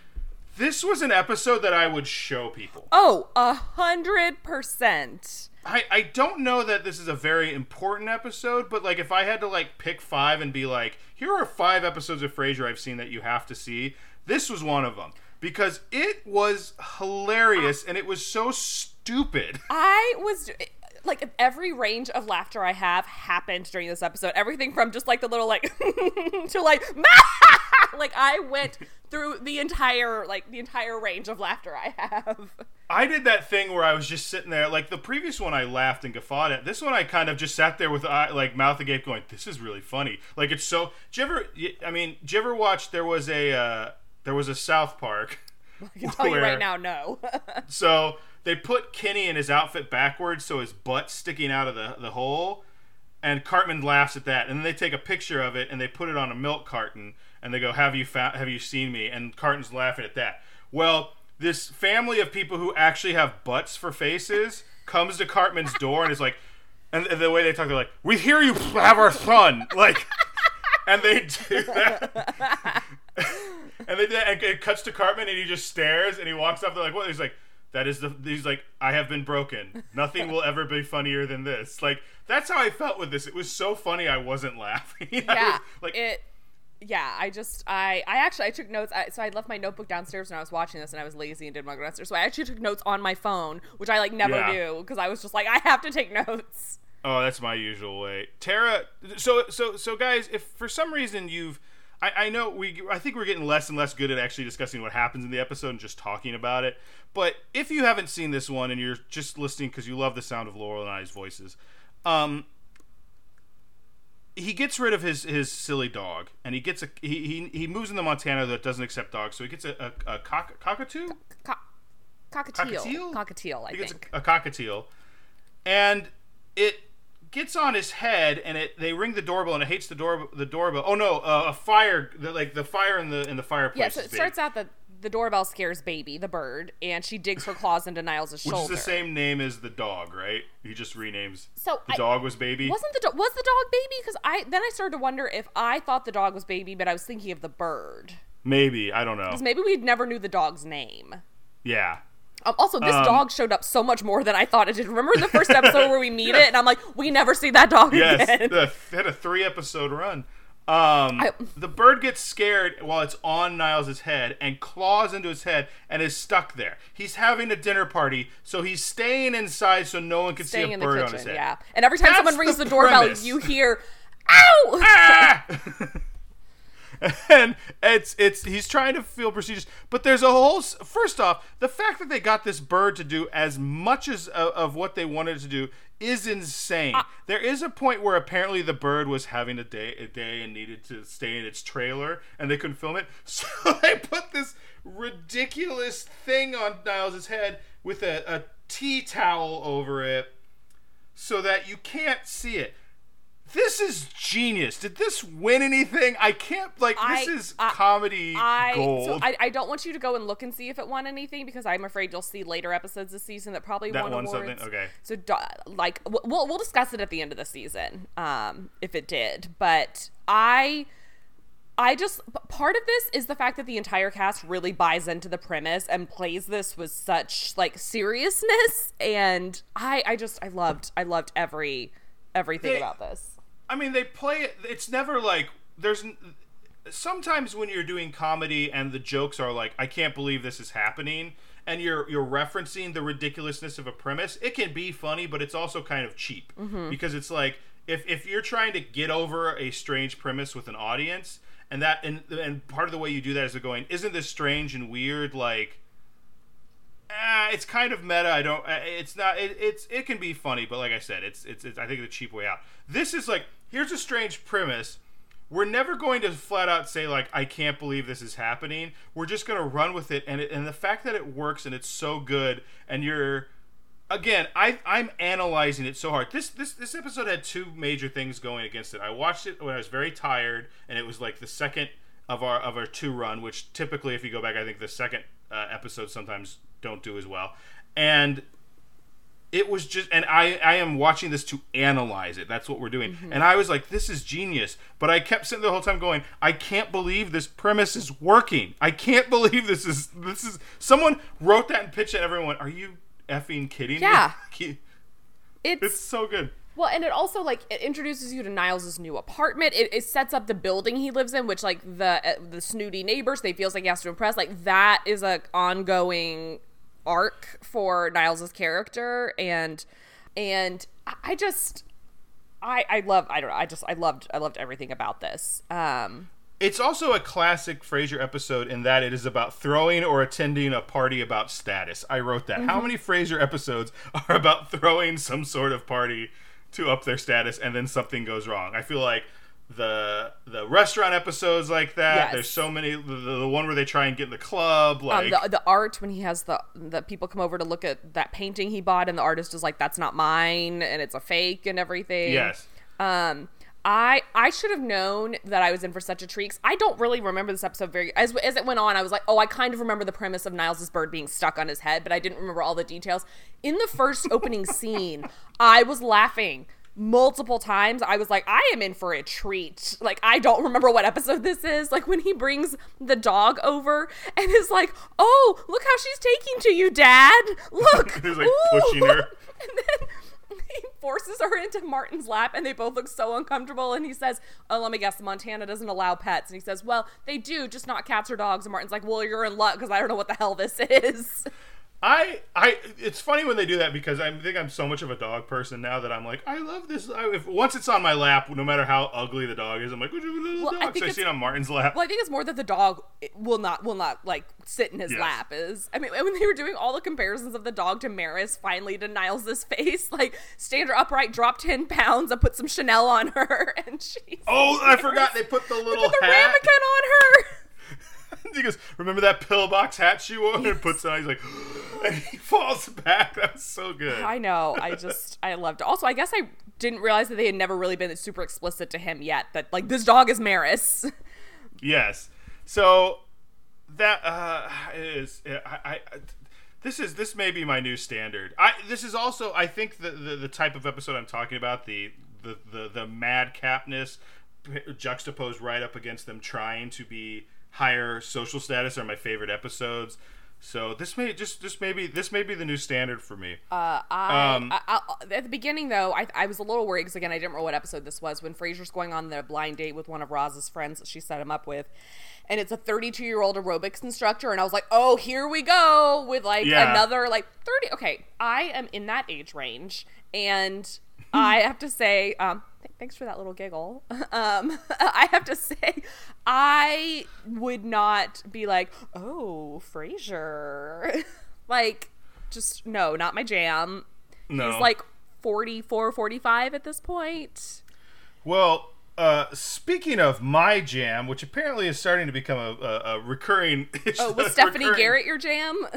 this was an episode that I would show people. oh, a hundred percent. I, I don't know that this is a very important episode, but like if I had to like pick five and be like, here are five episodes of Frasier I've seen that you have to see, this was one of them because it was hilarious and it was so stupid. I was like every range of laughter I have happened during this episode. Everything from just like the little like to like like I went through the entire like the entire range of laughter I have. I did that thing where I was just sitting there, like the previous one I laughed and guffawed at. This one I kind of just sat there with eye, like mouth agape, going, "This is really funny." Like it's so. Did you ever? I mean, did you ever watch? There was a uh, there was a South Park. I can tell you right now, no. So they put Kenny in his outfit backwards, so his butt's sticking out of the the hole. And Cartman laughs at that, and then they take a picture of it and they put it on a milk carton, and they go, "Have you? Have you seen me?" And Cartman's laughing at that. Well, this family of people who actually have butts for faces comes to Cartman's door and is like, and the way they talk, they're like, "We hear you have our son," like, and they do that. and they did, and it cuts to Cartman, and he just stares, and he walks up. They're like, "What?" He's like, "That is the." He's like, "I have been broken. Nothing will ever be funnier than this." Like that's how I felt with this. It was so funny, I wasn't laughing. Yeah, was, like it. Yeah, I just I I actually I took notes. I, so I left my notebook downstairs when I was watching this, and I was lazy and to go downstairs. So I actually took notes on my phone, which I like never Yeah. do because I was just like I have to take notes. Oh, that's my usual way. Tara, so so so guys, if for some reason you've I, I know we I think we're getting less and less good at actually discussing what happens in the episode and just talking about it. But if you haven't seen this one and you're just listening because you love the sound of Laurel and I's voices, um he gets rid of his his silly dog and he gets a he he, he moves into Montana that doesn't accept dogs, so he gets a, a, a cock, cockatoo? Co- cockatiel, Cockatiel? cockatiel, I He gets think. a, a cockatiel, and it gets on his head, and it they ring the doorbell, and it hates the door the doorbell. Oh no, uh, a fire! The, like the fire in the in the fireplace. yeah, so it starts out that the doorbell scares baby, the bird, and she digs her claws into Niles' Which shoulder. is the same name as the dog, right? He just renames. So the I- dog was baby. Wasn't the do- was the dog baby? Because I then I started to wonder if I thought the dog was baby, but I was thinking of the bird. Maybe I don't know. Because maybe we never knew the dog's name. Yeah. Um, also, this Um, dog showed up so much more than I thought it did. Remember the first episode where we meet it, and I'm like, we never see that dog Yes, again. the, they had a three episode run. Um, I- the bird gets scared while it's on Niles' head and claws into his head and is stuck there. He's having a dinner party, so he's staying inside so no one can see a bird on his head. yeah. And every time That's someone rings the the, doorbell, premise. you hear, "Ow!" Ah! and it's it's he's trying to feel prestigious, but there's a whole. First off, the fact that they got this bird to do as much as of, of what they wanted to do is insane. Uh, there is a point where apparently the bird was having a day a day and needed to stay in its trailer, and they couldn't film it, so they put this ridiculous thing on Niles' head with a, a tea towel over it so that you can't see it. This is genius. Did this win anything? I can't like this I- is I- comedy I gold. so I, I don't want you to go and look and see if it won anything because I'm afraid you'll see later episodes this season that probably That won won awards. something? Okay. So like we'll we'll discuss it at the end of the season um if it did, but I I just part of this is the fact that the entire cast really buys into the premise and plays this with such like seriousness and I I just I loved I loved every everything They- about this. I mean, they play it. It's never like there's. Sometimes when you're doing comedy and the jokes are like, "I can't believe this is happening," and you're you're referencing the ridiculousness of a premise, it can be funny, but it's also kind of cheap mm-hmm. because it's like if if you're trying to get over a strange premise with an audience, and that and and part of the way you do that is going, "Isn't this strange and weird?" Like. Ah, it's kind of meta. I don't. uh, It's not. It, it's. It can be funny, but like I said, it's, it's. It's. I think the cheap way out. This is like. Here's a strange premise. We're never going to flat out say like, I can't believe this is happening. We're just going to run with it, and it, and the fact that it works and it's so good, and you're. Again, I, I'm analyzing it so hard. This this this episode had two major things going against it. I watched it when I was very tired, and it was like the second of our of our two run, which typically, if you go back, I think the second uh, episodes sometimes don't do as well. And it was just, and I I am watching this to analyze it. That's what we're doing. And I was like, this is genius. But I kept sitting the whole time going, I can't believe this premise is working. I can't believe this is this is someone wrote that and pitched it. Everyone, are you effing kidding Yeah. me? Yeah, it's it's so good. Well, and it also like it introduces you to Niles' new apartment. It, it sets up the building he lives in, which like the uh, the snooty neighbors they feels like he has to impress. Like that is a ongoing arc for Niles' character, and and I- just I I love I don't know I just I loved I loved everything about this. Um, It's also a classic Frasier episode in that it is about throwing or attending a party about status. I wrote that. How many Frasier episodes are about throwing some sort of party to up their status and then something goes wrong? I feel like the the restaurant episodes like that. Yes. There's so many. The, the one where they try and get in the club, um, like the the art when he has the the people come over to look at that painting he bought, and the artist is like, "That's not mine," and it's a fake and everything. yes. Um, I I should have known that I was in for such a treat. I don't really remember this episode very as as it went on. I was like, oh, I kind of remember the premise of Niles' bird being stuck on his head, but I didn't remember all the details. In the first opening scene, I was laughing multiple times. I was like, I am in for a treat. Like I don't remember what episode this is. Like when he brings the dog over and is like, oh, look how she's taking to you, Dad. Look, He's, like, Ooh." pushing her. and then forces her into Martin's lap and they both look so uncomfortable and he says, Oh, let me guess, Montana doesn't allow pets. And he says, Well, they do, just not cats or dogs. And Martin's like, Well, you're in luck because I don't know what the hell this is. I, I, it's funny when they do that because I think I'm so much of a dog person now that I'm like, I love this. I, if once it's on my lap, no matter how ugly the dog is, I'm like, would you little Well, I dog? think So I it's- see it on Martin's lap. Well, I think it's more that the dog will not will not like sit in his Yes. lap. Is I mean, when they were doing all the comparisons of the dog to Maris, finally to Niles' face, like stand her upright, drop ten pounds, and put some Chanel on her, and she's oh, I forgot they put the little put the hat. ramekin on her. he goes, "Remember that pillbox hat she wore?" And puts on. He's like, and he falls back. That's so good. I know. I just I loved it. Also, I guess I didn't realize that they had never really been super explicit to him yet. That like this dog is Maris. Yes. So that uh, is I, I this is this may be my new standard. I this is also I think the the, the type of episode I'm talking about the the the, the madcapness juxtaposed right up against them trying to be higher social status are my favorite episodes. So this may just just maybe this may be the new standard for me. Uh, I, um, I, I, at the beginning though, I, I was a little worried because again I didn't remember what episode this was when Frasier's going on the blind date with one of Roz's friends that she set him up with, and it's a 32 year old aerobics instructor, and I was like, oh, here we go with like yeah. another like 30. Okay, I am in that age range, and I have to say, um, thanks for that little giggle. Um, I have to say, I would not be like, oh, Frasier. like, just no, not my jam. No. He's like 44, 45 at this point. Well, uh, speaking of my jam, which apparently is starting to become a, a, a recurring. Oh, was Stephanie recurring, Garrett your jam?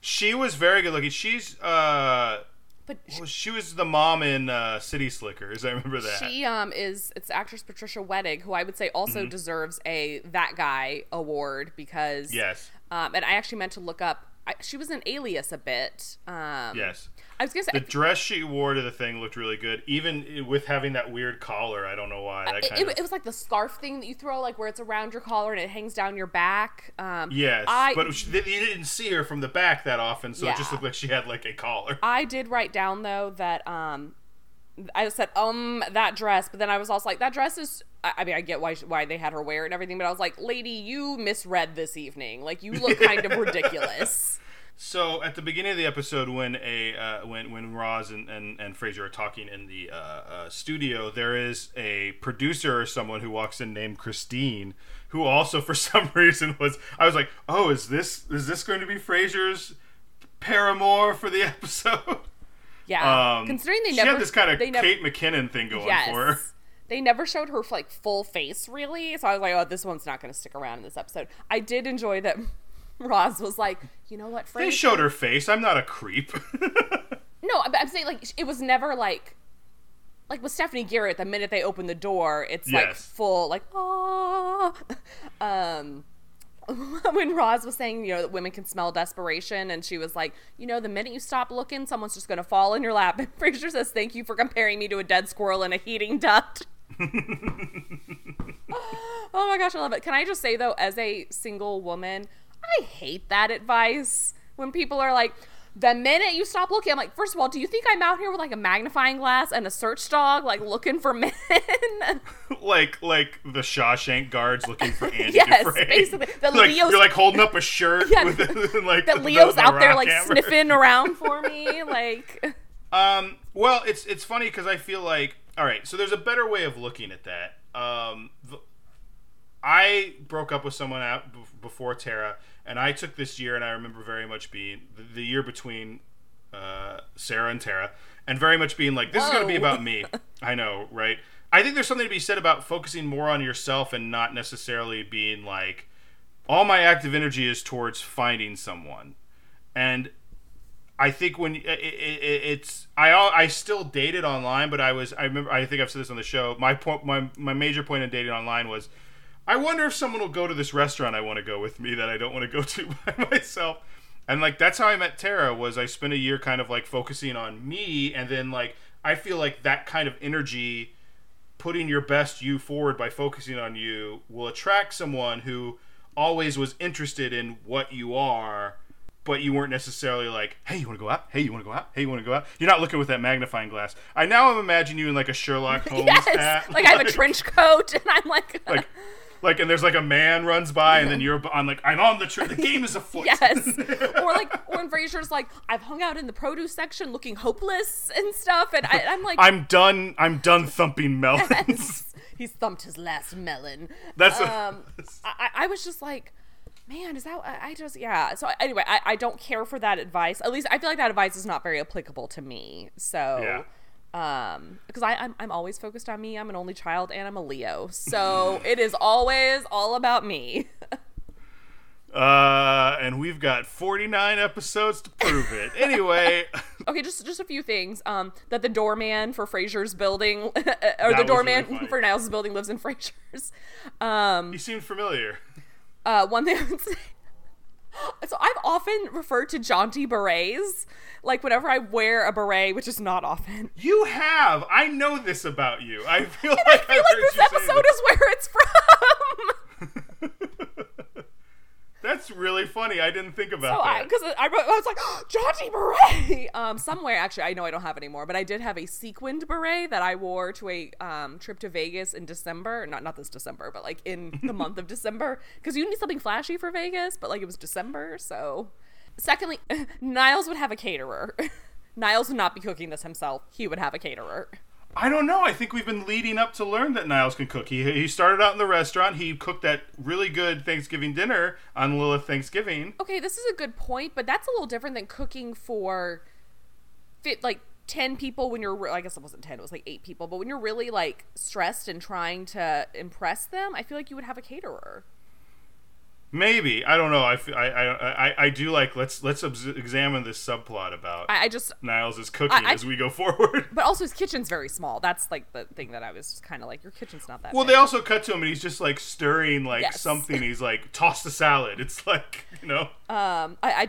She was very good looking. She's uh, but well, she was the mom in uh, City Slickers. I remember that. She um is it's actress Patricia Wettig, who I would say also mm-hmm. deserves a that guy award because yes. Um, and I actually meant to look up. I, she was an Alias a bit. Um, yes. I was gonna say the dress she wore to the thing looked really good, even with having that weird collar. I don't know why. That it, it, it, was like the scarf thing that you throw, like where it's around your collar and it hangs down your back. Um, yes, I, but was, you didn't see her from the back that often, so yeah. it just looked like she had like a collar. I did write down though that um, I said um that dress, but then I was also like that dress is. I mean, I get why why they had her wear it and everything, but I was like, lady, you misread this evening. Like you look kind of ridiculous. So at the beginning of the episode, when a uh, when when Roz and, and, and Frasier are talking in the uh, uh, studio, there is a producer or someone who walks in named Christine, who also for some reason was I was like, oh, is this is this going to be Frasier's paramour for the episode? Yeah, um, considering they never she had this kind of Kate never, McKinnon thing going yes. for her. They never showed her like full face really, so I was like, oh, this one's not going to stick around in this episode. I did enjoy that Roz was like, you know what, Frank? They showed her face. I'm not a creep. no, I'm saying like it was never like like with Stephanie Garrett. The minute they open the door, it's yes. like full like ah. Um, when Roz was saying, you know, that women can smell desperation, and she was like, you know, the minute you stop looking, someone's just gonna fall in your lap. And Frasier says, "Thank you for comparing me to a dead squirrel in a heating duct." oh my gosh, I love it. Can I just say though, as a single woman, I hate that advice when people are like, the minute you stop looking, I'm like, first of all, do you think I'm out here with like a magnifying glass and a search dog, like looking for men? like like the Shawshank guards looking for Andy yes, Dufresne. basically. The like, Leo's, you're like holding up a shirt yeah, with like that Leo's the, the out there like hammer. sniffing around for me, like. Um. Well, it's it's funny because I feel like all right. So there's a better way of looking at that. Um. The, I broke up with someone out before Tara and I took this year, and I remember very much being the, the year between uh, Sarah and Tara, and very much being like, this Whoa. is going to be about me. I know, right? I think there's something to be said about focusing more on yourself and not necessarily being like, all my active energy is towards finding someone. And I think when it, it, it's I I still dated online, but I was I remember I think I've said this on the show. My point my my major point in dating online was I wonder if someone will go to this restaurant I want to go with me that I don't want to go to by myself. And like that's how I met Tara was I spent a year kind of like focusing on me and then like I feel like that kind of energy putting your best you forward by focusing on you will attract someone who always was interested in what you are but you weren't necessarily like, "Hey, you want to go out? Hey, you want to go out? Hey, you want to go out?" You're not looking with that magnifying glass. I now imagine you in like a Sherlock Holmes yes! hat, like, like I have a trench coat, and I'm like, like like and there's like a man runs by and then you're on like I'm on the tree. The game is afoot. yes. or like or when Frasier's like I've hung out in the produce section looking hopeless and stuff, and I, am like I'm done. I'm done thumping melons. Yes. He's thumped his last melon. That's um. A, I, I was just like man, is that I just yeah. So anyway, I, I don't care for that advice. At least I feel like that advice is not very applicable to me. So yeah um because i I'm, I'm always focused on me. I'm an only child and i'm a leo. So it is always all about me. Uh and we've got 49 episodes to prove it. Anyway. Okay just just a few things. Um that the doorman for frasier's building or the doorman really for niles' building lives in frasier's um he seemed familiar. uh one thing i would say So I've often referred to jaunty berets, like whenever I wear a beret, which is not often. You have. I know this about you. I feel like I feel I've like this episode is where it's from. That's really funny. I didn't think about So that. because I, wrote- I was like, jaunty beret. Um, somewhere actually, I know I don't have anymore, but I did have a sequined beret that I wore to a um, trip to Vegas in December. Not not this December, but like in the month of December, because you need something flashy for Vegas. But like it was December, so. Secondly, Niles would have a caterer. Niles would not be cooking this himself. He would have a caterer. I don't know. I think we've been leading up to learn that Niles can cook. He, he started out in the restaurant. He cooked that really good Thanksgiving dinner on Lilith Thanksgiving. Okay, this is a good point, but that's a little different than cooking for fit like 10 people when you're re- I guess it wasn't 10, it was like 8 people, but when you're really like stressed and trying to impress them, I feel like you would have a caterer. Maybe I don't know. I, f- I, I, I- I do like let's let's examine this subplot about I, I just Niles' is cooking I- as we go forward. but also his kitchen's very small. That's like the thing that I was kind of like your kitchen's not that Well, big. they also cut to him and he's just like stirring like Yes. something. He's like toss the salad. It's like you know. Um, I, I,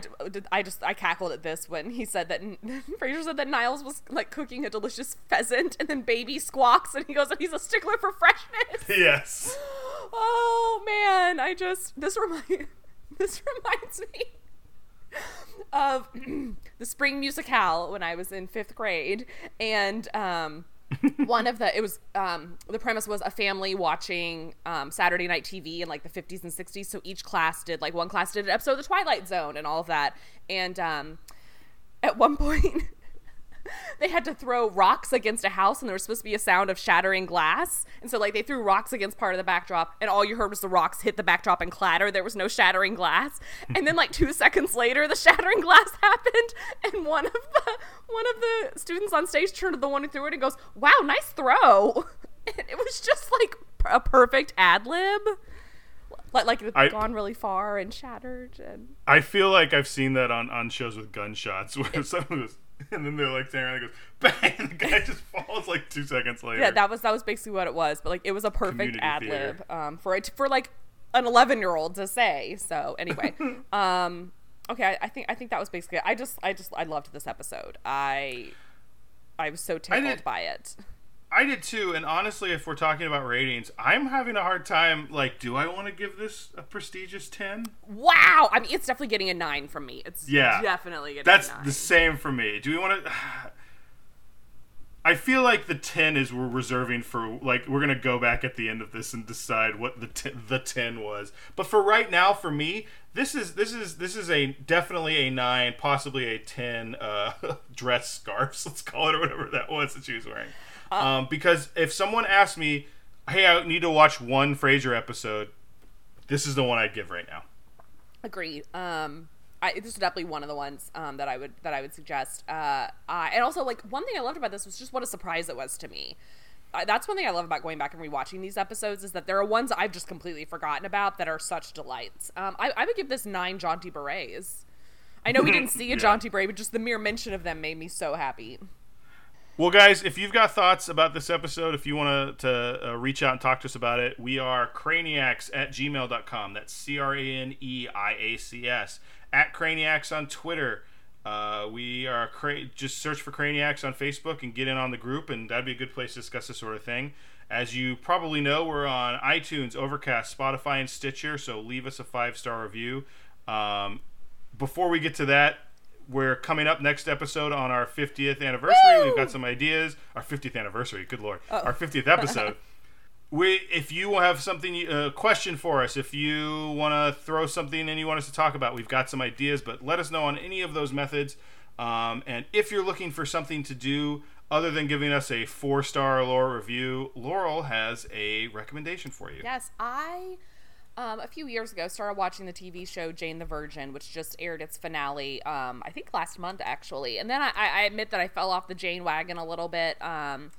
I just I cackled at this when he said that Frasier said that Niles was like cooking a delicious pheasant, and then baby squawks, and he goes, he's a stickler for freshness. yes. Oh man, I just this remind this reminds me of the spring musicale when I was in fifth grade, and um, one of the it was um, the premise was a family watching um, Saturday night TV in like the 50s and 60s. So each class did like one class did an episode of The Twilight Zone and all of that, and um, at one point. they had to throw rocks against a house and there was supposed to be a sound of shattering glass. And so like they threw rocks against part of the backdrop and all you heard was the rocks hit the backdrop and clatter. There was no shattering glass. And then like two seconds later the shattering glass happened and one of the one of the students on stage turned to the one who threw it and goes wow nice throw. And it was just like a perfect ad lib. Like like it I- had gone really far and shattered and I feel like I've seen that on, on shows with gunshots where someone goes, and then they're like standing around and goes, bang, and the guy just falls like two seconds later. Yeah, that was that was basically what it was. But like, it was a perfect ad lib um, for it for like an eleven year old to say. So anyway, um, okay, I, I think I think that was basically. It. I just I just I loved this episode. I I was so tickled by it. I did too, and honestly, if we're talking about ratings, I'm having a hard time. Like, do I want to give this a prestigious ten? Wow, I mean, it's definitely getting a nine from me. It's Yeah. definitely getting That's the same for me. Do we want to? I feel like the ten is we're reserving for like we're gonna go back at the end of this and decide what the t- the ten was. But for right now, for me, this is this is this is a definitely a nine, possibly a ten. Uh, dress scarves, let's call it, or whatever that was that she was wearing. Um, because if someone asked me, "Hey, I need to watch one Frasier episode," this is the one I'd give right now. Agreed. Um, I, this is definitely one of the ones um, that I would that I would suggest. Uh, uh, and also, like one thing I loved about this was just what a surprise it was to me. Uh, that's one thing I love about going back and rewatching these episodes is that there are ones I've just completely forgotten about that are such delights. Um, I, I would give this nine jaunty berets. I know we didn't see a Yeah. jaunty beret, but just the mere mention of them made me so happy. Well, guys, if you've got thoughts about this episode, if you want to uh, reach out and talk to us about it, we are craneiacs at gmail.com. That's C R A N E I A C S. At craneiacs on Twitter. Uh, we are cra- just search for craneiacs on Facebook and get in on the group, and that'd be a good place to discuss this sort of thing. As you probably know, we're on iTunes, Overcast, Spotify, and Stitcher, so leave us a five star review. Um, before we get to that, we're coming up next episode on our 50th anniversary. Woo! We've got some ideas. Our 50th anniversary, good lord. Our 50th episode. we, if you have something, a question for us, if you want to throw something and you want us to talk about, we've got some ideas. But let us know on any of those methods. Um, and if you're looking for something to do other than giving us a four star Laurel review, Laurel has a recommendation for you. Yes, I um, a few years ago started watching the TV show Jane the Virgin, which just aired its finale. Um, I think last month actually, and then I, I admit that I fell off the Jane wagon a little bit. Um,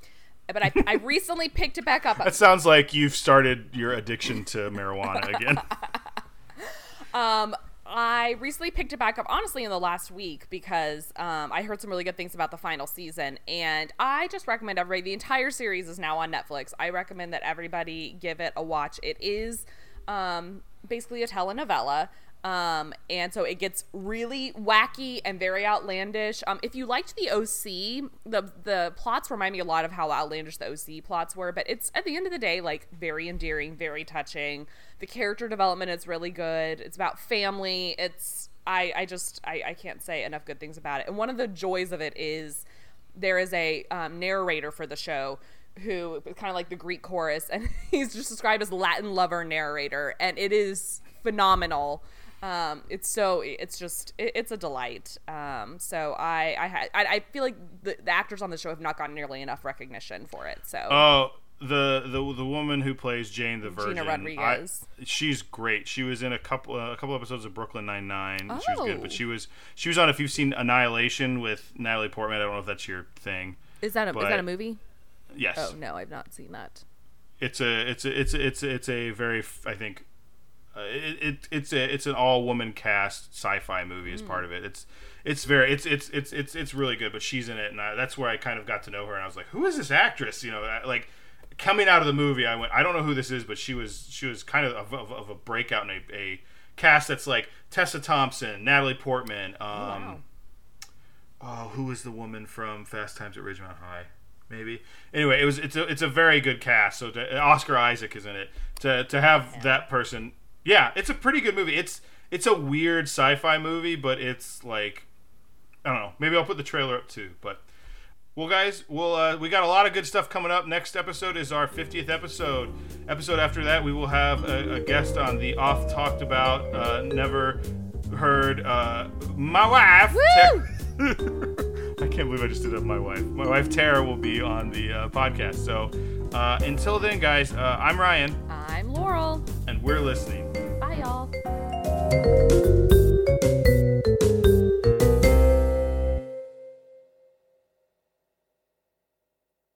but I, I recently picked it back up. That sounds like you've started your addiction to marijuana again. Um, I recently picked it back up, honestly, in the last week because um, I heard some really good things about the final season, and I just recommend everybody. The entire series is now on Netflix. I recommend that everybody give it a watch. It is um, basically a telenovela. Um, and so it gets really wacky and very outlandish. Um, if you liked the OC, the the plots remind me a lot of how outlandish the OC plots were, but it's at the end of the day like very endearing, very touching. The character development is really good. It's about family. It's I I just I, I can't say enough good things about it. And one of the joys of it is there is a um, narrator for the show who is kind of like the Greek chorus, and he's just described as Latin lover narrator, and it is phenomenal. Um, it's so it's just it, it's a delight. Um, so I I, I I feel like the, the actors on the show have not gotten nearly enough recognition for it. So oh the the the woman who plays Jane the Virgin, Gina Rodriguez. I, she's great. She was in a couple uh, a couple episodes of Brooklyn Nine Nine. Oh. She was good, but Oh. she was she was on. If you've seen Annihilation with Natalie Portman, I don't know if that's your thing. is that a, is that a movie? Yes, Oh no, I've not seen that. it's a it's a it's a, it's a, it's a very I think uh, it, it it's a it's an all woman cast sci-fi movie Hmm. as part of it. It's it's very it's it's it's it's it's really good. But she's in it, and I, that's where I kind of got to know her. And I was like, who is this actress? You know, I- like coming out of the movie, I went, I don't know who this is, but she was she was kind of of, of, a breakout in a, a cast that's like Tessa Thompson, Natalie Portman. Um, wow. oh, who was the woman from Fast Times at Ridgemont High? Maybe. Anyway, it was it's a it's a very good cast. So to, Oscar Isaac is in it. To to have that person, yeah, it's a pretty good movie. It's it's a weird sci-fi movie, but it's like I don't know. Maybe I'll put the trailer up too. But well, guys, we'll uh, we got a lot of good stuff coming up. Next episode is our 50th episode. Episode after that, we will have a, a guest on the oft talked about, uh, never heard, uh, my wife. I can't believe I just did that. My wife, my wife Tara, will be on the uh, podcast. So uh, until then, guys, uh, I'm Ryan, I'm Laurel. and we're listening. Bye y'all.